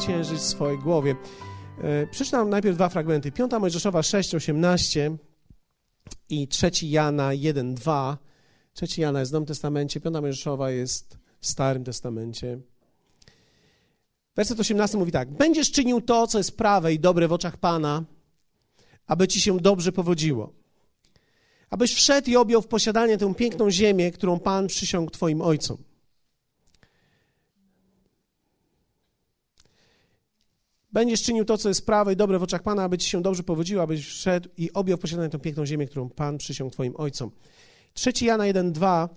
zwyciężyć w swojej głowie. E, przeczytam najpierw dwa fragmenty. 5 Mojżeszowa 6, 18 i 3 Jana 1, 2. 3 Jana jest w Nowym Testamencie, 5 Mojżeszowa jest w Starym Testamencie. Werset 18 mówi tak: Będziesz czynił to, co jest prawe i dobre w oczach Pana, aby ci się dobrze powodziło. Abyś wszedł i objął w posiadanie tę piękną ziemię, którą Pan przysiągł Twoim ojcom. Będziesz czynił to, co jest prawe i dobre w oczach Pana, aby ci się dobrze powodziło, abyś wszedł i objął w posiadanie tę piękną ziemię, którą Pan przysiągł Twoim ojcom. 3 Jana 1,2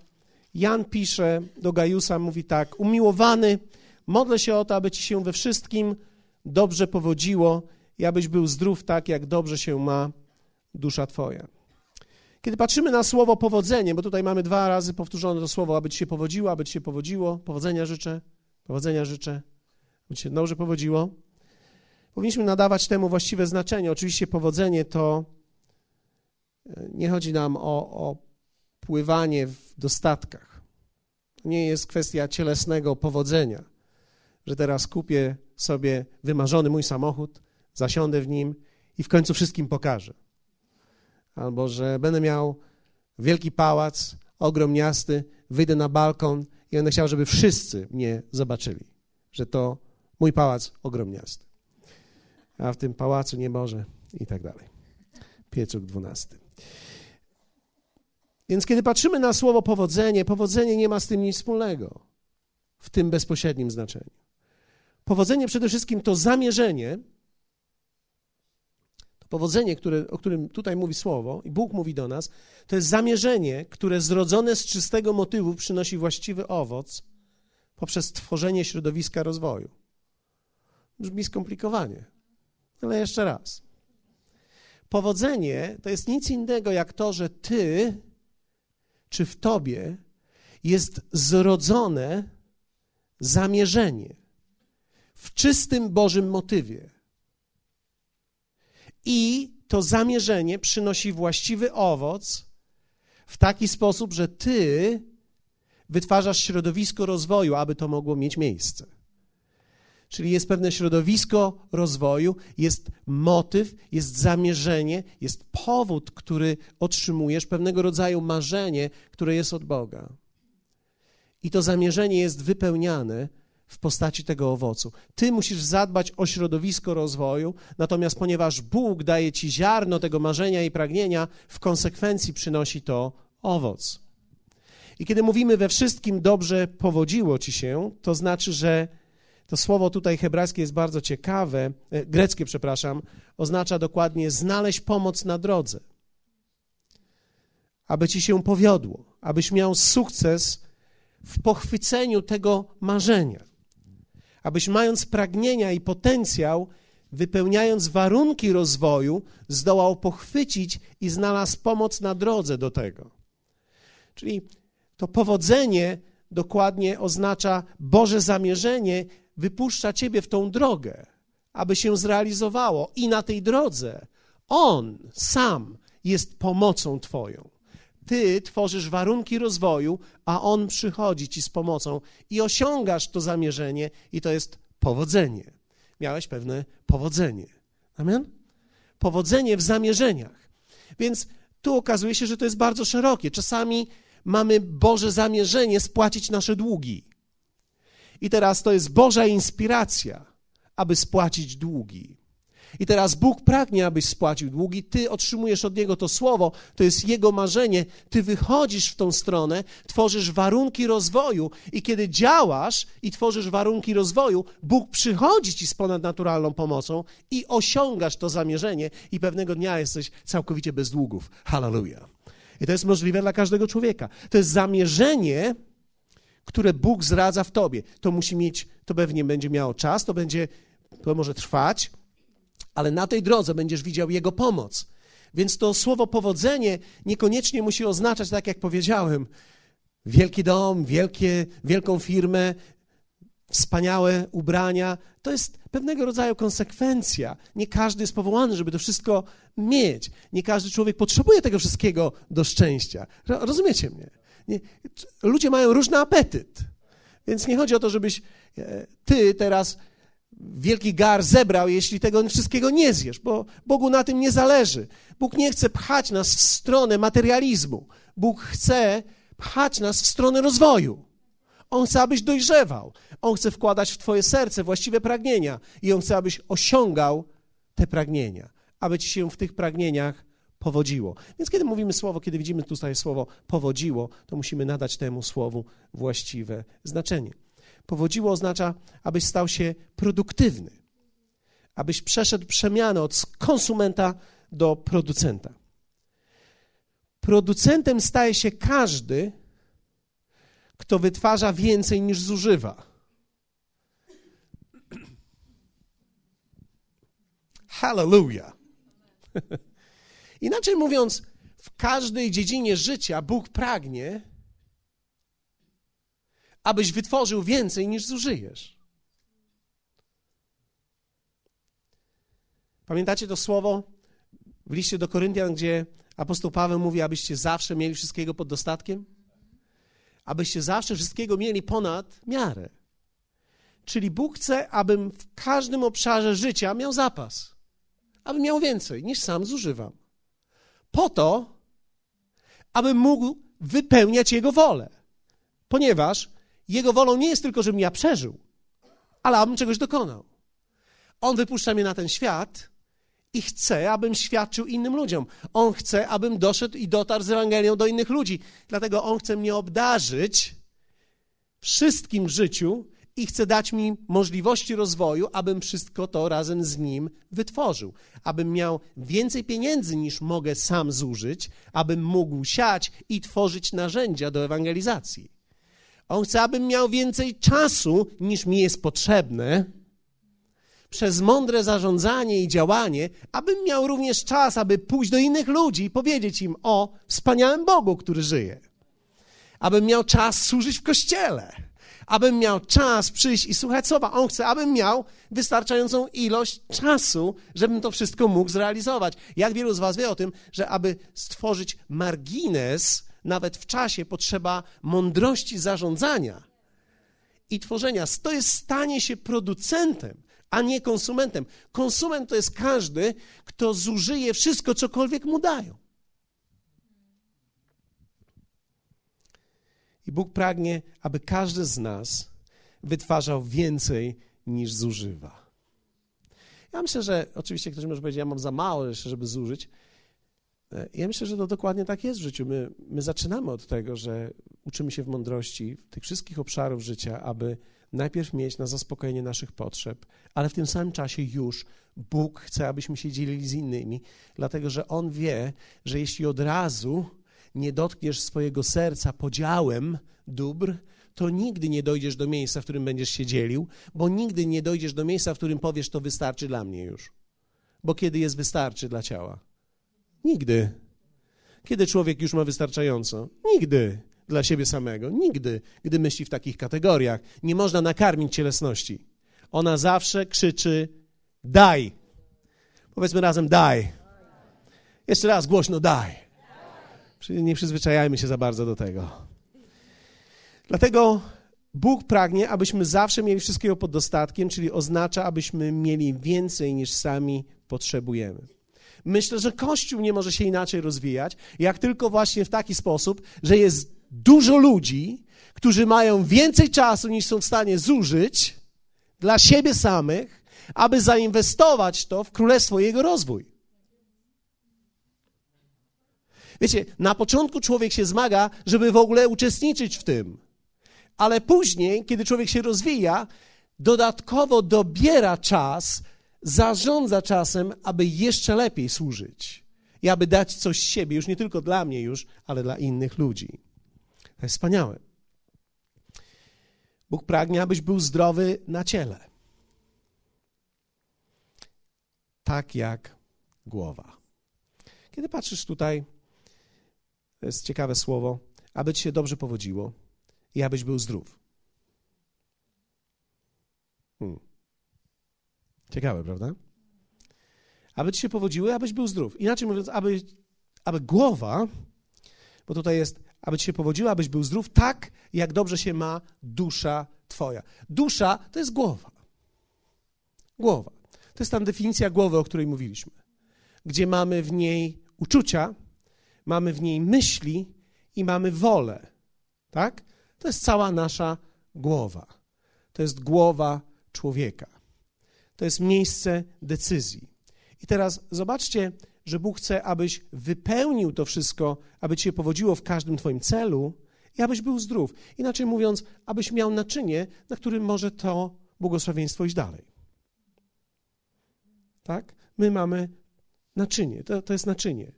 Jan pisze do Gajusa, mówi tak: Umiłowany, modlę się o to, aby ci się we wszystkim dobrze powodziło i abyś był zdrów tak, jak dobrze się ma dusza Twoja. Kiedy patrzymy na słowo powodzenie, bo tutaj mamy dwa razy powtórzone to słowo, aby ci się powodziło, aby ci się powodziło, powodzenia życzę, powodzenia życzę, aby ci się dobrze powodziło. Powinniśmy nadawać temu właściwe znaczenie. Oczywiście powodzenie to e, nie chodzi nam o, o pływanie w dostatkach. Nie jest kwestia cielesnego powodzenia, że teraz kupię sobie wymarzony mój samochód, zasiądę w nim i w końcu wszystkim pokażę. Albo że będę miał wielki pałac, ogromniasty, wyjdę na balkon i będę chciał, żeby wszyscy mnie zobaczyli, że to mój pałac ogromniasty. A w tym pałacu nie może i tak dalej. Piecuk dwunasty. Więc kiedy patrzymy na słowo powodzenie, powodzenie nie ma z tym nic wspólnego w tym bezpośrednim znaczeniu. Powodzenie przede wszystkim to zamierzenie, to powodzenie, które, o którym tutaj mówi słowo i Bóg mówi do nas, to jest zamierzenie, które zrodzone z czystego motywu przynosi właściwy owoc poprzez tworzenie środowiska rozwoju. Brzmi skomplikowanie, ale jeszcze raz. Powodzenie to jest nic innego jak to, że ty czy w tobie jest zrodzone zamierzenie w czystym Bożym motywie. I to zamierzenie przynosi właściwy owoc w taki sposób, że ty wytwarzasz środowisko rozwoju, aby to mogło mieć miejsce. Czyli jest pewne środowisko rozwoju, jest motyw, jest zamierzenie, jest powód, który otrzymujesz, pewnego rodzaju marzenie, które jest od Boga. I to zamierzenie jest wypełniane w postaci tego owocu. Ty musisz zadbać o środowisko rozwoju, natomiast ponieważ Bóg daje ci ziarno tego marzenia i pragnienia, w konsekwencji przynosi to owoc. I kiedy mówimy we wszystkim dobrze powodziło ci się, to znaczy, że to słowo tutaj hebrajskie jest bardzo ciekawe, e, greckie, przepraszam, oznacza dokładnie znaleźć pomoc na drodze. Aby ci się powiodło, abyś miał sukces w pochwyceniu tego marzenia. Abyś mając pragnienia i potencjał, wypełniając warunki rozwoju, zdołał pochwycić i znalazł pomoc na drodze do tego. Czyli to powodzenie dokładnie oznacza Boże zamierzenie wypuszcza ciebie w tą drogę, aby się zrealizowało. I na tej drodze On sam jest pomocą Twoją. Ty tworzysz warunki rozwoju, a On przychodzi Ci z pomocą i osiągasz to zamierzenie, i to jest powodzenie. Miałeś pewne powodzenie. Amen? Powodzenie w zamierzeniach. Więc tu okazuje się, że to jest bardzo szerokie. Czasami mamy Boże zamierzenie spłacić nasze długi. I teraz to jest Boża inspiracja, aby spłacić długi. I teraz Bóg pragnie, abyś spłacił długi, ty otrzymujesz od Niego to słowo, to jest Jego marzenie, ty wychodzisz w tą stronę, tworzysz warunki rozwoju i kiedy działasz i tworzysz warunki rozwoju, Bóg przychodzi ci z ponadnaturalną pomocą i osiągasz to zamierzenie i pewnego dnia jesteś całkowicie bez długów. Hallelujah. I to jest możliwe dla każdego człowieka. To jest zamierzenie, które Bóg zradza w tobie. To musi mieć, to pewnie będzie miało czas, to będzie, to może trwać, ale na tej drodze będziesz widział Jego pomoc. Więc to słowo powodzenie niekoniecznie musi oznaczać, tak jak powiedziałem, wielki dom, wielkie, wielką firmę, wspaniałe ubrania. To jest pewnego rodzaju konsekwencja. Nie każdy jest powołany, żeby to wszystko mieć. Nie każdy człowiek potrzebuje tego wszystkiego do szczęścia. Rozumiecie mnie? Nie, ludzie mają różny apetyt. Więc nie chodzi o to, żebyś e, ty teraz wielki gar zebrał, jeśli tego wszystkiego nie zjesz, bo Bogu na tym nie zależy. Bóg nie chce pchać nas w stronę materializmu. Bóg chce pchać nas w stronę rozwoju. On chce, abyś dojrzewał. On chce wkładać w Twoje serce właściwe pragnienia i On chce, abyś osiągał te pragnienia, aby Ci się w tych pragnieniach powodziło. Więc kiedy mówimy słowo, kiedy widzimy tutaj słowo powodziło, to musimy nadać temu słowu właściwe znaczenie. Powodziło oznacza, abyś stał się produktywny, abyś przeszedł przemianę od konsumenta do producenta. Producentem staje się każdy, kto wytwarza więcej niż zużywa. Hallelujah. Inaczej mówiąc, w każdej dziedzinie życia Bóg pragnie, abyś wytworzył więcej niż zużyjesz. Pamiętacie to słowo w liście do Koryntian, gdzie apostoł Paweł mówi, abyście zawsze mieli wszystkiego pod dostatkiem? Abyście zawsze wszystkiego mieli ponad miarę. Czyli Bóg chce, abym w każdym obszarze życia miał zapas, abym miał więcej niż sam zużywam. Po to, abym mógł wypełniać Jego wolę. Ponieważ Jego wolą nie jest tylko, żebym ja przeżył, ale abym czegoś dokonał. On wypuszcza mnie na ten świat i chce, abym świadczył innym ludziom. On chce, abym doszedł i dotarł z Ewangelią do innych ludzi. Dlatego On chce mnie obdarzyć wszystkim w życiu i chce dać mi możliwości rozwoju, abym wszystko to razem z Nim wytworzył. Abym miał więcej pieniędzy niż mogę sam zużyć, abym mógł siać i tworzyć narzędzia do ewangelizacji. On chce, abym miał więcej czasu niż mi jest potrzebne, przez mądre zarządzanie i działanie, abym miał również czas, aby pójść do innych ludzi i powiedzieć im o wspaniałym Bogu, który żyje. Abym miał czas służyć w kościele. Abym miał czas przyjść i słuchać słowa. On chce, abym miał wystarczającą ilość czasu, żebym to wszystko mógł zrealizować. Jak wielu z Was wie o tym, że aby stworzyć margines, nawet w czasie, potrzeba mądrości zarządzania i tworzenia. To jest stanie się producentem a nie konsumentem. Konsument to jest każdy, kto zużyje wszystko, cokolwiek mu dają. I Bóg pragnie, aby każdy z nas wytwarzał więcej niż zużywa. Ja myślę, że oczywiście ktoś może powiedzieć, ja mam za mało jeszcze, żeby zużyć. E, ja myślę, że to dokładnie tak jest w życiu. My, my zaczynamy od tego, że uczymy się w mądrości tych wszystkich obszarów życia, aby najpierw mieć na zaspokojenie naszych potrzeb, ale w tym samym czasie już Bóg chce, abyśmy się dzielili z innymi, dlatego że On wie, że jeśli od razu nie dotkniesz swojego serca podziałem dóbr, to nigdy nie dojdziesz do miejsca, w którym będziesz się dzielił, bo nigdy nie dojdziesz do miejsca, w którym powiesz, to wystarczy dla mnie już. Bo kiedy jest wystarczy dla ciała? Nigdy. Kiedy człowiek już ma wystarczająco? Nigdy dla siebie samego. Nigdy, gdy myśli w takich kategoriach. Nie można nakarmić cielesności. Ona zawsze krzyczy: daj. Powiedzmy razem: daj. Jeszcze raz głośno: daj. Nie przyzwyczajajmy się za bardzo do tego. Dlatego Bóg pragnie, abyśmy zawsze mieli wszystkiego pod dostatkiem, czyli oznacza, abyśmy mieli więcej niż sami potrzebujemy. Myślę, że Kościół nie może się inaczej rozwijać, jak tylko właśnie w taki sposób, że jest dużo ludzi, którzy mają więcej czasu niż są w stanie zużyć dla siebie samych, aby zainwestować to w królestwo i jego rozwój. Wiecie, na początku człowiek się zmaga, żeby w ogóle uczestniczyć w tym, ale później, kiedy człowiek się rozwija, dodatkowo dobiera czas, zarządza czasem, aby jeszcze lepiej służyć i aby dać coś z siebie, już nie tylko dla mnie już, ale dla innych ludzi. To jest wspaniałe. Bóg pragnie, abyś był zdrowy na ciele. Tak jak głowa. Kiedy patrzysz tutaj, to jest ciekawe słowo, aby ci się dobrze powodziło i abyś był zdrów. Hmm. Ciekawe, prawda? Aby ci się powodziły, abyś był zdrów. Inaczej mówiąc, aby, aby głowa, bo tutaj jest aby ci się powodziło, abyś był zdrów tak, jak dobrze się ma dusza twoja. Dusza to jest głowa. Głowa. To jest tam definicja głowy, o której mówiliśmy, gdzie mamy w niej uczucia, mamy w niej myśli i mamy wolę. Tak? To jest cała nasza głowa. To jest głowa człowieka. To jest miejsce decyzji. I teraz zobaczcie, że Bóg chce, abyś wypełnił to wszystko, aby ci się powodziło w każdym Twoim celu i abyś był zdrów. Inaczej mówiąc, abyś miał naczynie, na którym może to błogosławieństwo iść dalej. Tak? My mamy naczynie, to, to jest naczynie,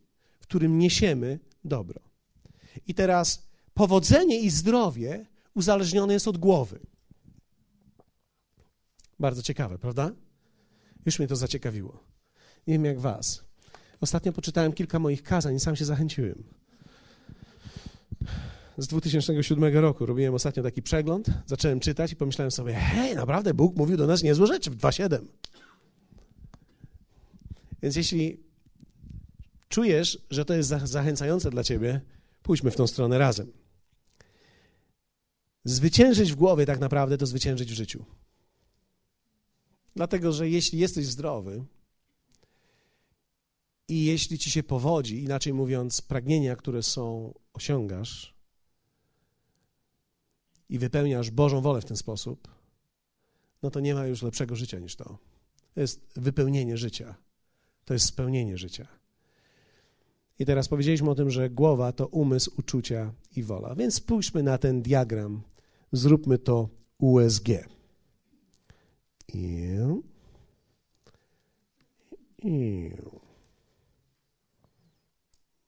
którym niesiemy dobro. I teraz powodzenie i zdrowie uzależnione jest od głowy. Bardzo ciekawe, prawda? Już mnie to zaciekawiło. Nie wiem jak was. Ostatnio poczytałem kilka moich kazań i sam się zachęciłem. Z 2007 roku robiłem ostatnio taki przegląd, zacząłem czytać i pomyślałem sobie, hej, naprawdę Bóg mówił do nas niezłe rzeczy w 2.7. Więc jeśli czujesz, że to jest zachęcające dla ciebie, pójdźmy w tą stronę razem. Zwyciężyć w głowie tak naprawdę to zwyciężyć w życiu. Dlatego, że jeśli jesteś zdrowy i jeśli ci się powodzi, inaczej mówiąc, pragnienia, które są, osiągasz i wypełniasz Bożą wolę w ten sposób, no to nie ma już lepszego życia niż to. To jest wypełnienie życia. To jest spełnienie życia. I teraz powiedzieliśmy o tym, że głowa to umysł, uczucia i wola. Więc spójrzmy na ten diagram. Zróbmy to USG. Iu. Iu.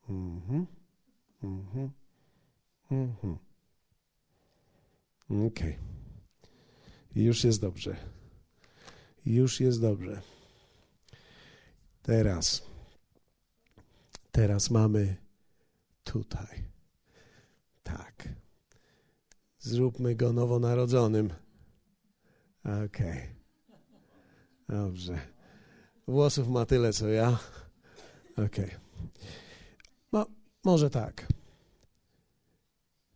Mhm. Mhm. Mhm. Okej. Już jest dobrze. Już jest dobrze. Teraz. Teraz mamy tutaj. Tak. Zróbmy go nowonarodzonym. Okej. Okay. Dobrze. Włosów ma tyle, co ja. Okej. Okay. No, może tak.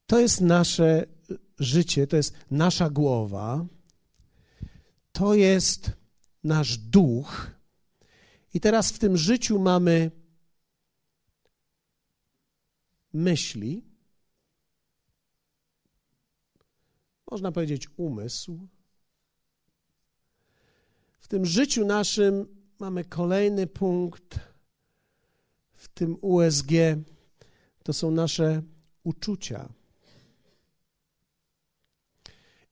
To jest nasze życie, to jest nasza głowa, to jest nasz duch. I teraz w tym życiu mamy myśli, można powiedzieć umysł, w tym życiu naszym mamy kolejny punkt, w tym USG, to są nasze uczucia.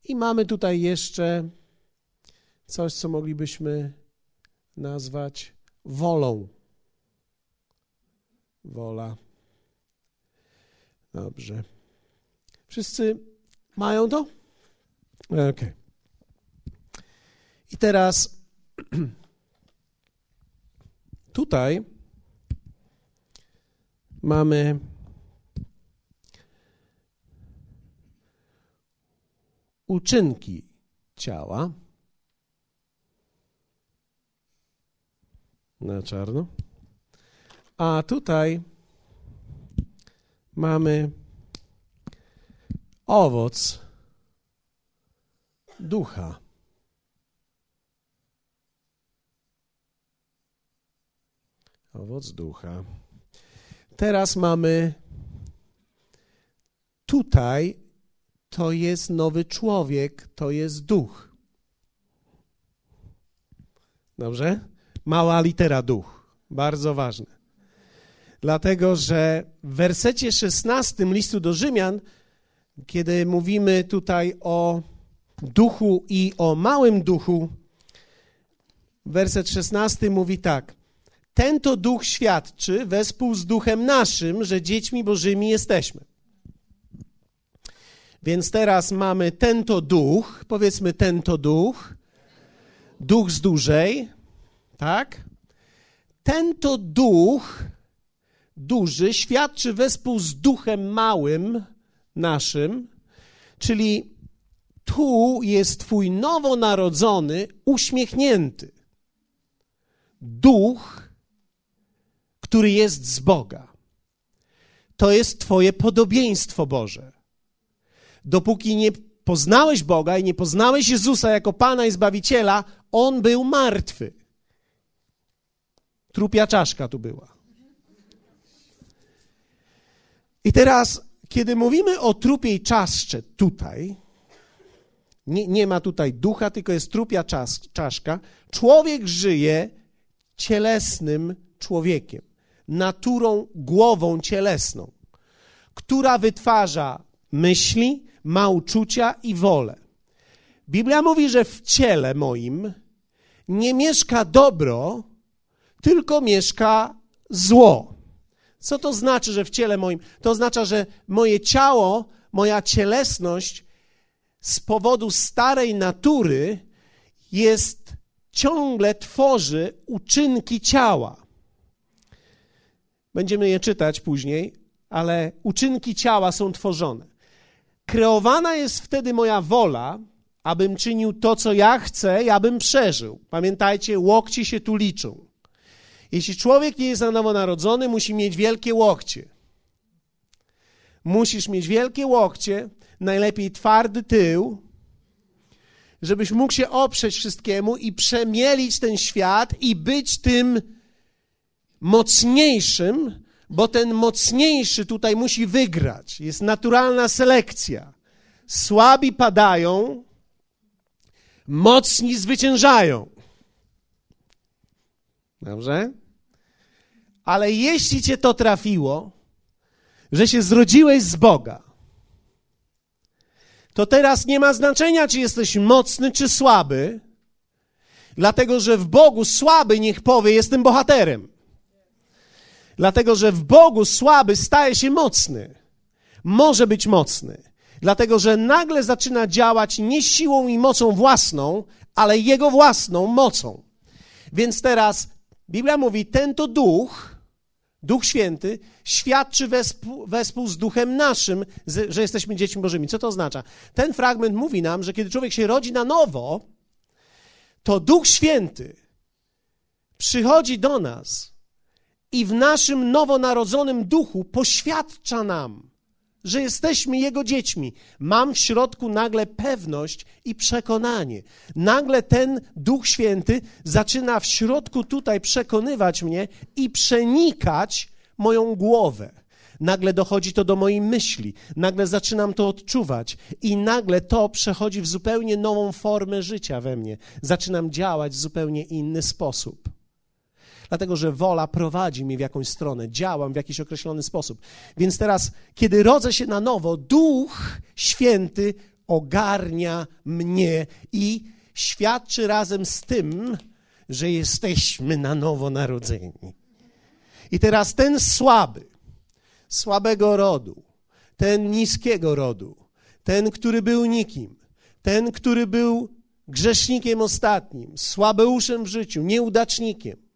I mamy tutaj jeszcze coś, co moglibyśmy nazwać wolą. Wola. Dobrze. Wszyscy mają to? Okej. Okay. I teraz Tutaj mamy uczynki ciała na czarno. A tutaj mamy owoc ducha. Owoc ducha. Teraz mamy tutaj, to jest nowy człowiek, to jest duch. Dobrze? Mała litera duch. Bardzo ważne. Dlatego, że w wersecie 16 listu do Rzymian, kiedy mówimy tutaj o duchu i o małym duchu, werset 16 mówi tak: ten to duch świadczy wespół z duchem naszym, że dziećmi bożymi jesteśmy. Więc teraz mamy ten to duch, powiedzmy ten to duch, duch z dużej, tak? Ten to duch duży świadczy wespół z duchem małym naszym, czyli tu jest Twój nowonarodzony, uśmiechnięty duch, który jest z Boga. To jest Twoje podobieństwo Boże. Dopóki nie poznałeś Boga i nie poznałeś Jezusa jako Pana i Zbawiciela, on był martwy. Trupia czaszka tu była. I teraz, kiedy mówimy o trupiej czaszce tutaj, nie, nie ma tutaj ducha, tylko jest trupia czas, czaszka, człowiek żyje cielesnym człowiekiem, naturą, głową cielesną, która wytwarza myśli, ma uczucia i wolę. Biblia mówi, że w ciele moim nie mieszka dobro, tylko mieszka zło. Co to znaczy, że w ciele moim? To oznacza, że moje ciało, moja cielesność z powodu starej natury jest ciągle tworzy uczynki ciała. Będziemy je czytać później, ale uczynki ciała są tworzone. Kreowana jest wtedy moja wola, abym czynił to, co ja chcę i abym przeżył. Pamiętajcie, łokci się tu liczą. Jeśli człowiek nie jest na nowo narodzony, musi mieć wielkie łokcie. Musisz mieć wielkie łokcie, najlepiej twardy tył, żebyś mógł się oprzeć wszystkiemu i przemielić ten świat i być tym mocniejszym, bo ten mocniejszy tutaj musi wygrać. Jest naturalna selekcja. Słabi padają, mocni zwyciężają. Dobrze? Ale jeśli cię to trafiło, że się zrodziłeś z Boga, to teraz nie ma znaczenia, czy jesteś mocny, czy słaby, dlatego że w Bogu słaby niech powie: Jestem bohaterem. Dlatego że w Bogu słaby staje się mocny. Może być mocny. Dlatego że nagle zaczyna działać nie siłą i mocą własną, ale jego własną mocą. Więc teraz Biblia mówi: ten to duch, Duch Święty, świadczy wespół, wespół z duchem naszym, że jesteśmy dziećmi Bożymi. Co to oznacza? Ten fragment mówi nam, że kiedy człowiek się rodzi na nowo, to Duch Święty przychodzi do nas i w naszym nowonarodzonym duchu poświadcza nam, że jesteśmy Jego dziećmi. Mam w środku nagle pewność i przekonanie. Nagle ten Duch Święty zaczyna w środku tutaj przekonywać mnie i przenikać moją głowę. Nagle dochodzi to do mojej myśli, nagle zaczynam to odczuwać i nagle to przechodzi w zupełnie nową formę życia we mnie. Zaczynam działać w zupełnie inny sposób dlatego że wola prowadzi mnie w jakąś stronę, działam w jakiś określony sposób. Więc teraz, kiedy rodzę się na nowo, Duch Święty ogarnia mnie i świadczy razem z tym, że jesteśmy na nowo narodzeni. I teraz ten słaby, słabego rodu, ten niskiego rodu, ten, który był nikim, ten, który był grzesznikiem ostatnim, słabeuszem w życiu, nieudacznikiem,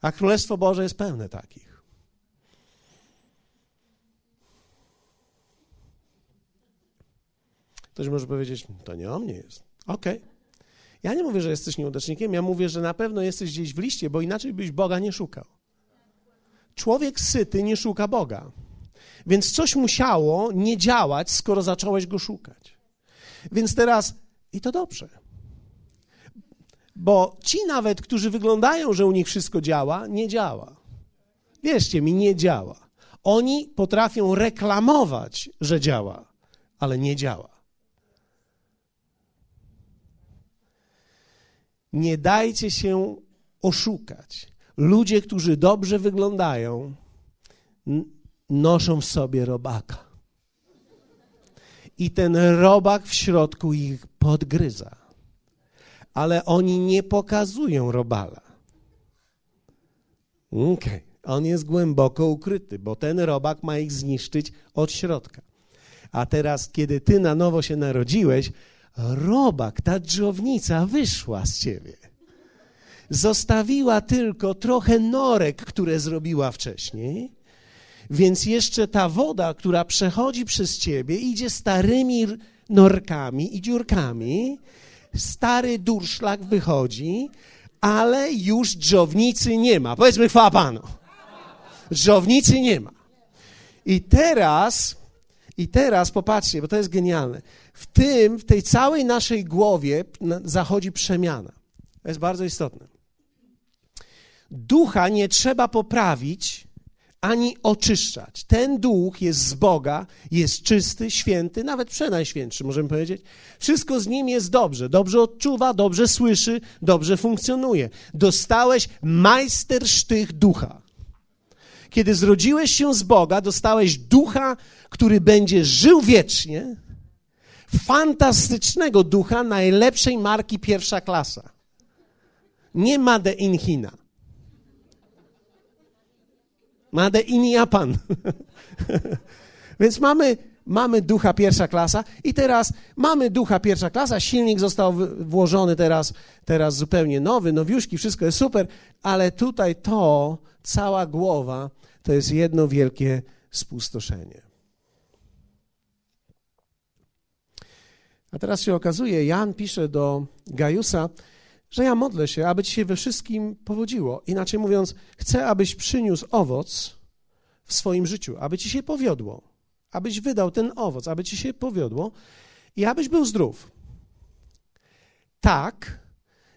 a Królestwo Boże jest pełne takich. Ktoś może powiedzieć, to nie o mnie jest. Okej. Okay. Ja nie mówię, że jesteś nieudacznikiem, ja mówię, że na pewno jesteś gdzieś w liście, bo inaczej byś Boga nie szukał. Człowiek syty nie szuka Boga. Więc coś musiało nie działać, skoro zacząłeś go szukać. Więc teraz, i to dobrze. Bo ci nawet, którzy wyglądają, że u nich wszystko działa, nie działa. Wierzcie mi, nie działa. Oni potrafią reklamować, że działa, ale nie działa. Nie dajcie się oszukać. Ludzie, którzy dobrze wyglądają, noszą w sobie robaka. I ten robak w środku ich podgryza ale oni nie pokazują robala. Okej, okay. on jest głęboko ukryty, bo ten robak ma ich zniszczyć od środka. A teraz, kiedy ty na nowo się narodziłeś, robak, ta dżownica wyszła z ciebie. Zostawiła tylko trochę norek, które zrobiła wcześniej, więc jeszcze ta woda, która przechodzi przez ciebie, idzie starymi norkami i dziurkami stary durszlak wychodzi, ale już dżownicy nie ma. Powiedzmy chwała Panu. Dżownicy nie ma. I teraz, i teraz popatrzcie, bo to jest genialne. w tym, w tej całej naszej głowie zachodzi przemiana. To jest bardzo istotne. Ducha nie trzeba poprawić ani oczyszczać. Ten duch jest z Boga, jest czysty, święty, nawet przenajświętszy, możemy powiedzieć. Wszystko z nim jest dobrze. Dobrze odczuwa, dobrze słyszy, dobrze funkcjonuje. Dostałeś majstersztych ducha. Kiedy zrodziłeś się z Boga, dostałeś ducha, który będzie żył wiecznie. Fantastycznego ducha najlepszej marki pierwsza klasa. Nie Made in China. Made in Japan. Więc mamy, mamy ducha pierwsza klasa i teraz mamy ducha pierwsza klasa, silnik został włożony teraz, teraz zupełnie nowy, nowiuszki, wszystko jest super, ale tutaj to, cała głowa, to jest jedno wielkie spustoszenie. A teraz się okazuje, Jan pisze do Gajusa, że ja modlę się, aby ci się we wszystkim powodziło. Inaczej mówiąc, chcę, abyś przyniósł owoc w swoim życiu, aby ci się powiodło, abyś wydał ten owoc, aby ci się powiodło i abyś był zdrów. Tak,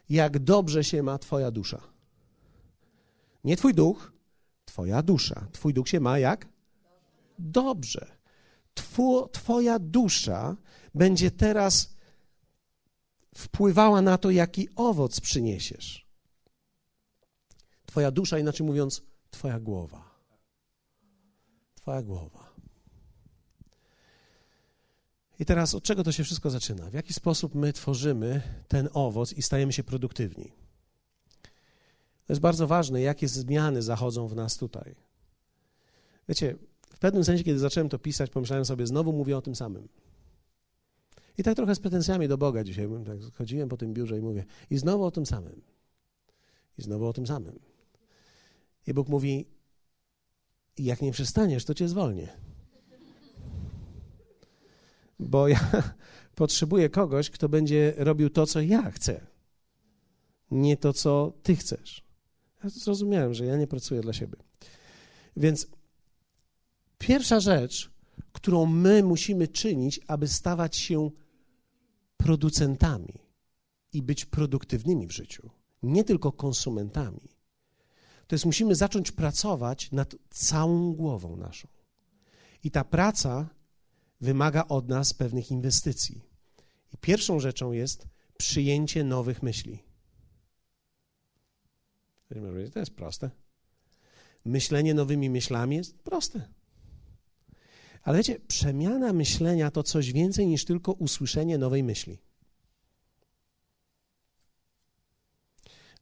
jak dobrze się ma Twoja dusza. Nie Twój duch, Twoja dusza. Twój duch się ma jak? Dobrze. Two, twoja dusza będzie teraz wpływała na to, jaki owoc przyniesiesz. Twoja dusza, inaczej mówiąc, Twoja głowa. Twoja głowa. I teraz od czego to się wszystko zaczyna? W jaki sposób my tworzymy ten owoc i stajemy się produktywni? To jest bardzo ważne, jakie zmiany zachodzą w nas tutaj. Wiecie, w pewnym sensie, kiedy zacząłem to pisać, pomyślałem sobie, znowu mówię o tym samym. I tak trochę z pretensjami do Boga dzisiaj. Tak chodziłem po tym biurze i mówię, i znowu o tym samym. I znowu o tym samym. I Bóg mówi, jak nie przestaniesz, to cię zwolnię. Bo ja potrzebuję kogoś, kto będzie robił to, co ja chcę, nie to, co ty chcesz. Ja zrozumiałem, że ja nie pracuję dla siebie. Więc pierwsza rzecz, którą my musimy czynić, aby stawać się producentami i być produktywnymi w życiu, nie tylko konsumentami, to jest musimy zacząć pracować nad całą głową naszą. I ta praca wymaga od nas pewnych inwestycji. I pierwszą rzeczą jest przyjęcie nowych myśli. To jest proste. Myślenie nowymi myślami jest proste. Ale wiecie, przemiana myślenia to coś więcej niż tylko usłyszenie nowej myśli.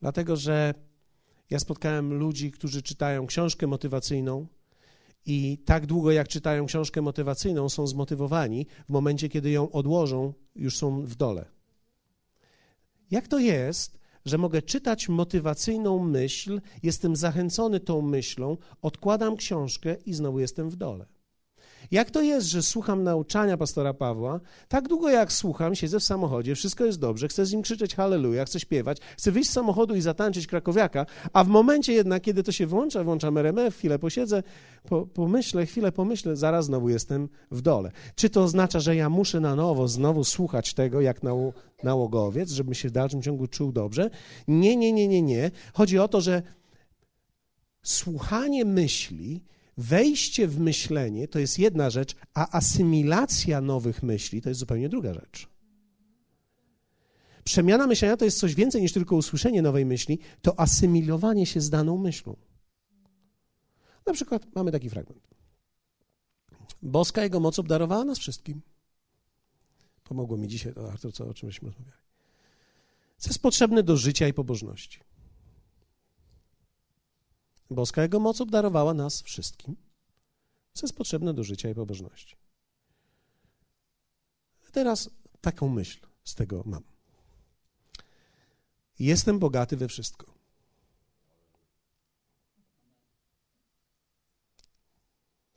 Dlatego, że ja spotkałem ludzi, którzy czytają książkę motywacyjną i tak długo jak czytają książkę motywacyjną, są zmotywowani, w momencie, kiedy ją odłożą, już są w dole. Jak to jest, że mogę czytać motywacyjną myśl, jestem zachęcony tą myślą, odkładam książkę i znowu jestem w dole? Jak to jest, że słucham nauczania pastora Pawła, tak długo jak słucham, siedzę w samochodzie, wszystko jest dobrze, chcę z nim krzyczeć halleluja, chcę śpiewać, chcę wyjść z samochodu i zatańczyć krakowiaka, a w momencie jednak, kiedy to się włącza, włączam RMF, chwilę posiedzę, po, pomyślę, chwilę pomyślę, zaraz znowu jestem w dole. Czy to oznacza, że ja muszę na nowo znowu słuchać tego, jak nał, nałogowiec, żebym się w dalszym ciągu czuł dobrze? Nie, nie, nie, nie, nie. Chodzi o to, że słuchanie myśli Wejście w myślenie to jest jedna rzecz, a asymilacja nowych myśli to jest zupełnie druga rzecz. Przemiana myślenia to jest coś więcej niż tylko usłyszenie nowej myśli, to asymilowanie się z daną myślą. Na przykład mamy taki fragment. Boska Jego moc obdarowała nas wszystkim. Pomogło mi dzisiaj to, Artur, co, o czym myśmy rozmawiali. Co jest potrzebne do życia i pobożności. Boska Jego moc obdarowała nas wszystkim, co jest potrzebne do życia i pobożności. Teraz taką myśl z tego mam. Jestem bogaty we wszystko.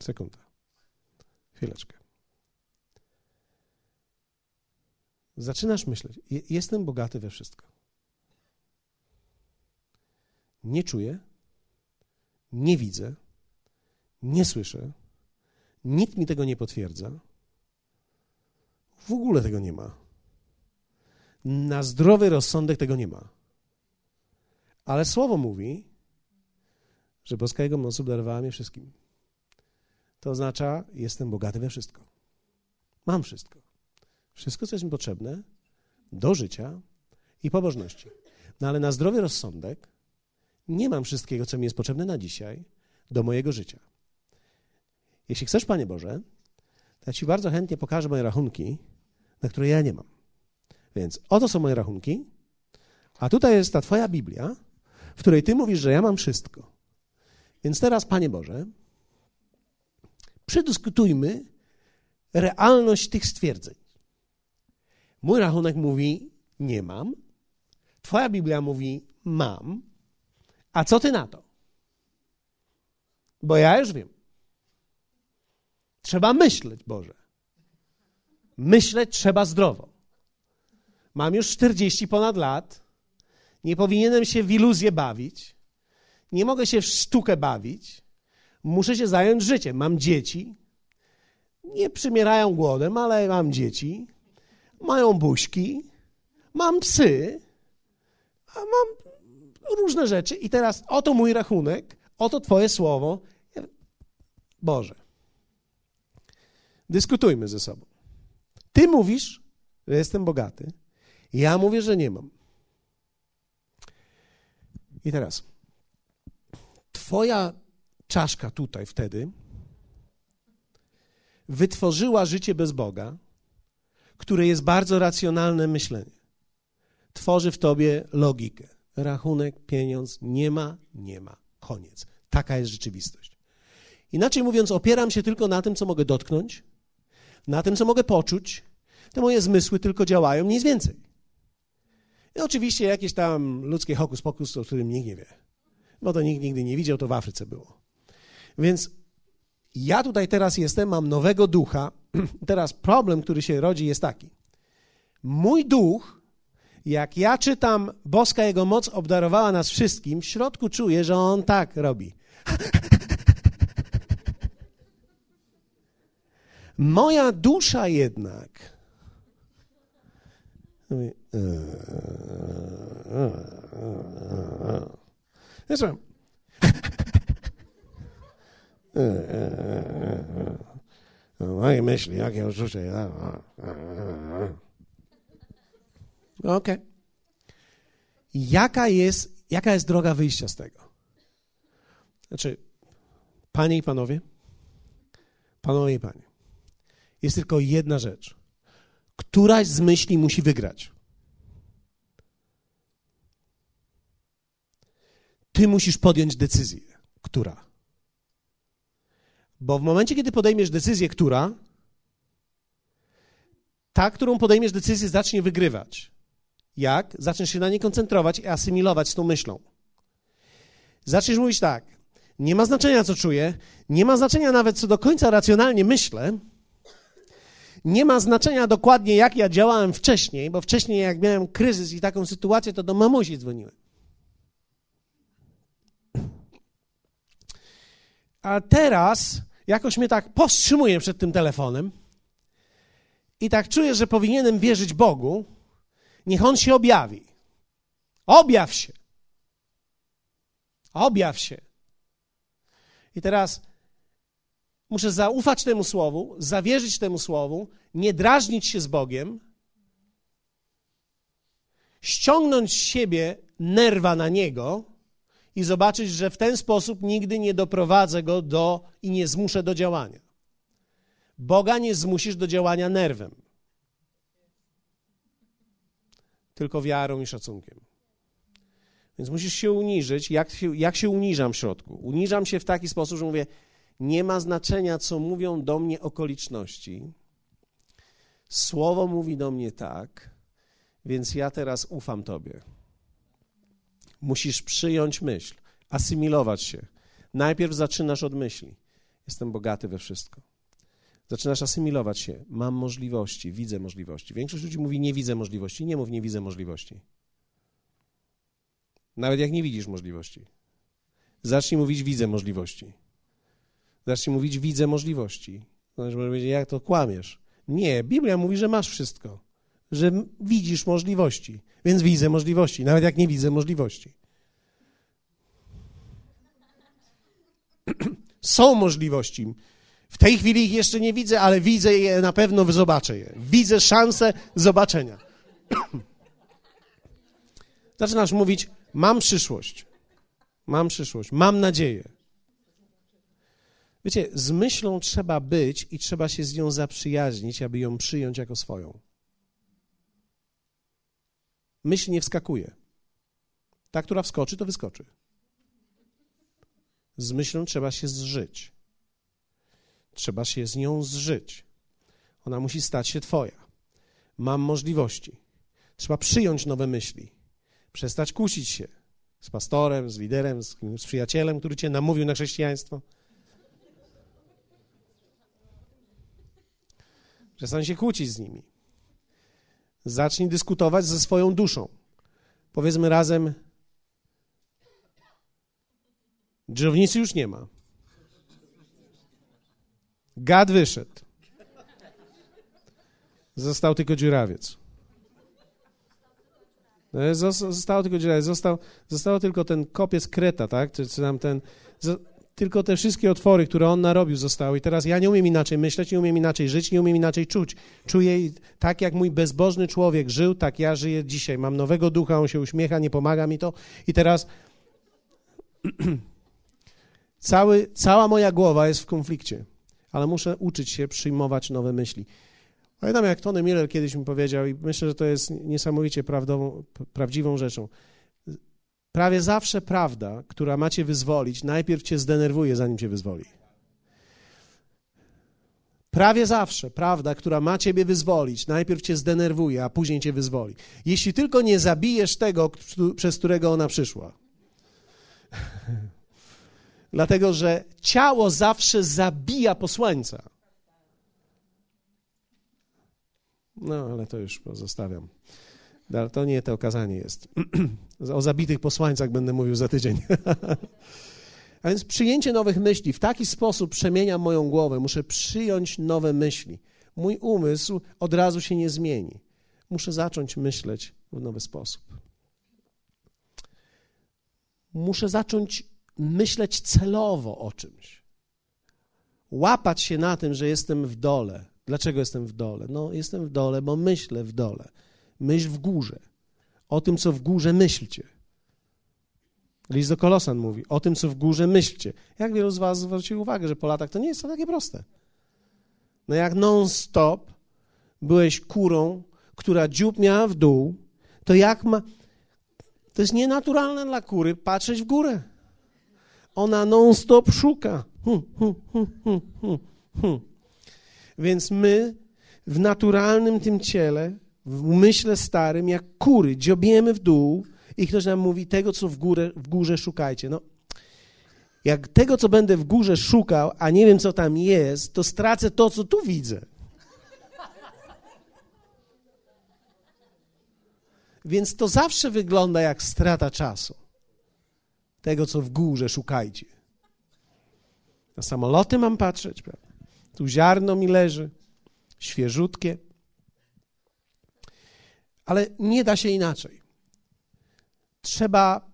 Sekunda. Chwileczkę. Zaczynasz myśleć, jestem bogaty we wszystko. Nie czuję, nie widzę, nie słyszę, nikt mi tego nie potwierdza. W ogóle tego nie ma. Na zdrowy rozsądek tego nie ma. Ale słowo mówi, że boska Jego moc obdarowała mnie wszystkim. To oznacza, jestem bogaty we wszystko. Mam wszystko. Wszystko, co jest mi potrzebne do życia i pobożności. No ale na zdrowy rozsądek nie mam wszystkiego, co mi jest potrzebne na dzisiaj, do mojego życia. Jeśli chcesz, Panie Boże, to ja Ci bardzo chętnie pokażę moje rachunki, na które ja nie mam. Więc oto są moje rachunki, a tutaj jest ta Twoja Biblia, w której Ty mówisz, że ja mam wszystko. Więc teraz, Panie Boże, przedyskutujmy realność tych stwierdzeń. Mój rachunek mówi nie mam, Twoja Biblia mówi mam, a co Ty na to? Bo ja już wiem. Trzeba myśleć, Boże. Myśleć trzeba zdrowo. Mam już 40 ponad lat. Nie powinienem się w iluzję bawić. Nie mogę się w sztukę bawić. Muszę się zająć życiem. Mam dzieci. Nie przymierają głodem, ale mam dzieci. Mają buźki. Mam psy. A mam różne rzeczy. I teraz oto mój rachunek. Oto Twoje słowo. Boże. Dyskutujmy ze sobą. Ty mówisz, że jestem bogaty. Ja mówię, że nie mam. I teraz, Twoja czaszka tutaj wtedy wytworzyła życie bez Boga, które jest bardzo racjonalne myślenie. Tworzy w tobie logikę. Rachunek, pieniądz, nie ma, nie ma. Koniec. Taka jest rzeczywistość. Inaczej mówiąc, opieram się tylko na tym, co mogę dotknąć, na tym, co mogę poczuć. Te moje zmysły tylko działają, nic więcej. I oczywiście jakieś tam ludzkie hokus pokus, o którym nikt nie wie. Bo to nikt nigdy nie widział, to w Afryce było. Więc ja tutaj teraz jestem, mam nowego ducha. Teraz problem, który się rodzi, jest taki. Mój duch, jak ja czytam, boska jego moc obdarowała nas wszystkim, w środku czuję, że on tak robi. Moja dusza jednak. Zresztą. Moje myśli, jakie uczucie. Okej. Okay. Jaka jest, jaka jest droga wyjścia z tego? Znaczy, panie i panowie, panowie i panie, jest tylko jedna rzecz. Któraś z myśli musi wygrać. Ty musisz podjąć decyzję. Która? Bo w momencie, kiedy podejmiesz decyzję, która, ta, którą podejmiesz decyzję, zacznie wygrywać. Jak? Zaczniesz się na nie koncentrować i asymilować z tą myślą. Zaczniesz mówić tak. Nie ma znaczenia, co czuję, nie ma znaczenia nawet, co do końca racjonalnie myślę, nie ma znaczenia dokładnie, jak ja działałem wcześniej, bo wcześniej, jak miałem kryzys i taką sytuację, to do mamusi dzwoniłem. A teraz jakoś mnie tak powstrzymuje przed tym telefonem i tak czuję, że powinienem wierzyć Bogu. Niech On się objawi. Objaw się. Objaw się. I teraz Muszę zaufać temu słowu, zawierzyć temu słowu, nie drażnić się z Bogiem, ściągnąć z siebie nerwa na niego i zobaczyć, że w ten sposób nigdy nie doprowadzę go do i nie zmuszę do działania. Boga nie zmusisz do działania nerwem, tylko wiarą i szacunkiem. Więc musisz się uniżyć. Jak się, jak się uniżam w środku? Uniżam się w taki sposób, że mówię: nie ma znaczenia, co mówią do mnie okoliczności. Słowo mówi do mnie tak, więc ja teraz ufam Tobie. Musisz przyjąć myśl, asymilować się. Najpierw zaczynasz od myśli. Jestem bogaty we wszystko. Zaczynasz asymilować się. Mam możliwości, widzę możliwości. Większość ludzi mówi: Nie widzę możliwości. Nie mów, nie widzę możliwości. Nawet jak nie widzisz możliwości. Zacznij mówić: Widzę możliwości. Zacznij mówić, widzę możliwości. Znaczy, może powiedzieć, jak to kłamiesz? Nie, Biblia mówi, że masz wszystko, że widzisz możliwości, więc widzę możliwości, nawet jak nie widzę możliwości. Są możliwości. W tej chwili ich jeszcze nie widzę, ale widzę je, na pewno zobaczę je. Widzę szansę zobaczenia. Zaczynasz mówić: Mam przyszłość. Mam przyszłość. Mam nadzieję. Wiecie, z myślą trzeba być i trzeba się z nią zaprzyjaźnić, aby ją przyjąć jako swoją. Myśl nie wskakuje. Ta, która wskoczy, to wyskoczy. Z myślą trzeba się zżyć. Trzeba się z nią zżyć. Ona musi stać się Twoja. Mam możliwości. Trzeba przyjąć nowe myśli. Przestać kusić się z pastorem, z liderem, z, z przyjacielem, który Cię namówił na chrześcijaństwo. Przestań się kłócić z nimi. Zacznij dyskutować ze swoją duszą. Powiedzmy razem: Dżownicy już nie ma. Gad wyszedł. Został tylko dziurawiec. No, zostało tylko dziurawiec. Został, zostało tylko ten kopiec kreta, tak? Czy, czy tam ten tylko te wszystkie otwory, które on narobił, zostały. I teraz ja nie umiem inaczej myśleć, nie umiem inaczej żyć, nie umiem inaczej czuć. Czuję tak, jak mój bezbożny człowiek żył, tak ja żyję dzisiaj. Mam nowego ducha, on się uśmiecha, nie pomaga mi to. I teraz cały, cała moja głowa jest w konflikcie, ale muszę uczyć się przyjmować nowe myśli. Pamiętam, jak Tony Miller kiedyś mi powiedział, i myślę, że to jest niesamowicie prawdową, prawdziwą rzeczą. Prawie zawsze prawda, która ma cię wyzwolić, najpierw cię zdenerwuje, zanim cię wyzwoli. Prawie zawsze prawda, która ma ciebie wyzwolić, najpierw cię zdenerwuje, a później cię wyzwoli. Jeśli tylko nie zabijesz tego, przez którego ona przyszła. Dlatego, że ciało zawsze zabija posłańca. No, ale to już pozostawiam. To nie to okazanie jest. o zabitych posłańcach będę mówił za tydzień. A więc przyjęcie nowych myśli w taki sposób przemienia moją głowę. Muszę przyjąć nowe myśli. Mój umysł od razu się nie zmieni. Muszę zacząć myśleć w nowy sposób. Muszę zacząć myśleć celowo o czymś. Łapać się na tym, że jestem w dole. Dlaczego jestem w dole? No, jestem w dole, bo myślę w dole. Myśl w górze. O tym, co w górze myślcie. List do Kolosan mówi, o tym, co w górze myślcie. Jak wielu z was zwróciło uwagę, że po latach to nie jest to takie proste. No jak non-stop byłeś kurą, która dziób miała w dół, to jak ma... To jest nienaturalne dla kury patrzeć w górę. Ona non-stop szuka. Hm, hm, hm, Więc my w naturalnym tym ciele w umyśle starym, jak kury, dziobiemy w dół i ktoś nam mówi, tego, co w, górę, w górze szukajcie. No, jak tego, co będę w górze szukał, a nie wiem, co tam jest, to stracę to, co tu widzę. Więc to zawsze wygląda jak strata czasu. Tego, co w górze szukajcie. Na samoloty mam patrzeć, prawda? Tu ziarno mi leży, świeżutkie. Ale nie da się inaczej. Trzeba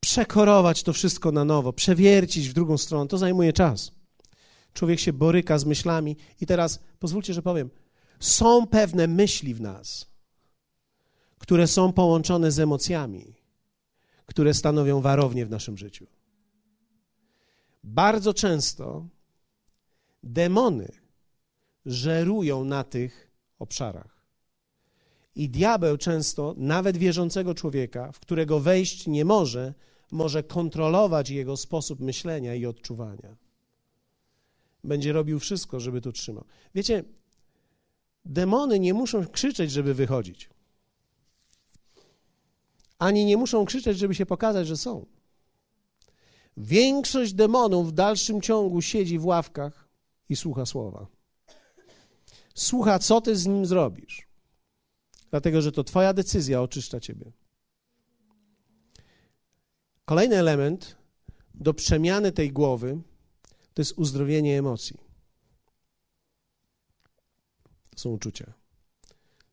przekorować to wszystko na nowo, przewiercić w drugą stronę. To zajmuje czas. Człowiek się boryka z myślami i teraz pozwólcie, że powiem, są pewne myśli w nas, które są połączone z emocjami, które stanowią warownię w naszym życiu. Bardzo często demony żerują na tych obszarach. I diabeł często, nawet wierzącego człowieka, w którego wejść nie może, może kontrolować jego sposób myślenia i odczuwania. Będzie robił wszystko, żeby to trzymał. Wiecie, demony nie muszą krzyczeć, żeby wychodzić. Ani nie muszą krzyczeć, żeby się pokazać, że są. Większość demonów w dalszym ciągu siedzi w ławkach i słucha słowa. Słucha, co ty z nim zrobisz dlatego że to Twoja decyzja oczyszcza Ciebie. Kolejny element do przemiany tej głowy to jest uzdrowienie emocji. To są uczucia.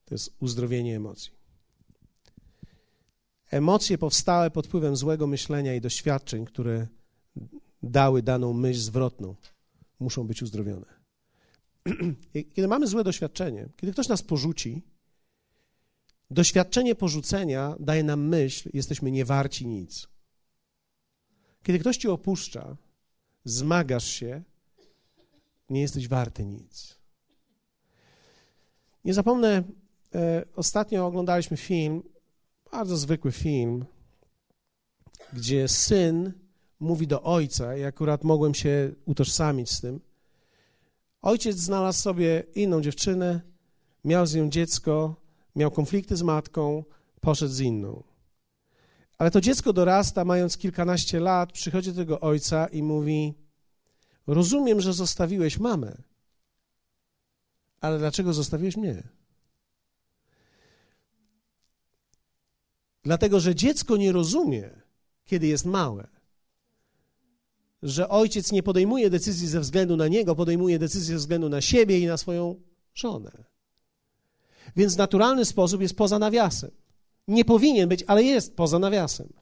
To jest uzdrowienie emocji. Emocje powstałe pod wpływem złego myślenia i doświadczeń, które dały daną myśl zwrotną, muszą być uzdrowione. Kiedy mamy złe doświadczenie, kiedy ktoś nas porzuci, doświadczenie porzucenia daje nam myśl, jesteśmy niewarci nic. Kiedy ktoś ci opuszcza, zmagasz się, nie jesteś warty nic. Nie zapomnę, e, ostatnio oglądaliśmy film, bardzo zwykły film, gdzie syn mówi do ojca, i akurat mogłem się utożsamić z tym. Ojciec znalazł sobie inną dziewczynę, miał z nią dziecko, miał konflikty z matką, poszedł z inną. Ale to dziecko dorasta, mając kilkanaście lat, przychodzi do tego ojca i mówi: Rozumiem, że zostawiłeś mamę, ale dlaczego zostawiłeś mnie? Dlatego, że dziecko nie rozumie, kiedy jest małe, że ojciec nie podejmuje decyzji ze względu na niego, podejmuje decyzję ze względu na siebie i na swoją żonę. Więc w naturalny sposób jest poza nawiasem. Nie powinien być, ale jest poza nawiasem.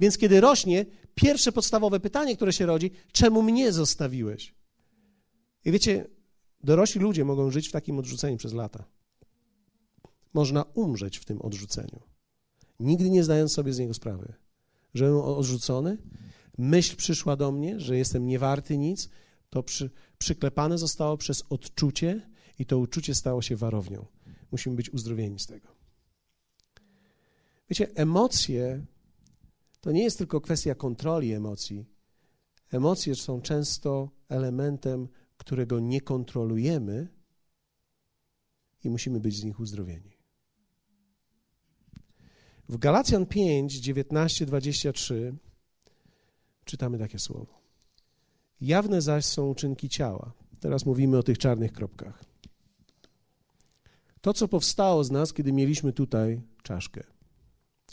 Więc kiedy rośnie, pierwsze podstawowe pytanie, które się rodzi, czemu mnie zostawiłeś? I wiecie, dorośli ludzie mogą żyć w takim odrzuceniu przez lata. Można umrzeć w tym odrzuceniu, nigdy nie zdając sobie z niego sprawy, że byłem odrzucony. Myśl przyszła do mnie, że jestem niewarty nic, to przy, przyklepane zostało przez odczucie i to uczucie stało się warownią. Musimy być uzdrowieni z tego. Wiecie, emocje to nie jest tylko kwestia kontroli emocji. Emocje są często elementem, którego nie kontrolujemy i musimy być z nich uzdrowieni. W Galacjan 5, 19, 23 czytamy takie słowo. Jawne zaś są uczynki ciała. Teraz mówimy o tych czarnych kropkach. To, co powstało z nas, kiedy mieliśmy tutaj czaszkę.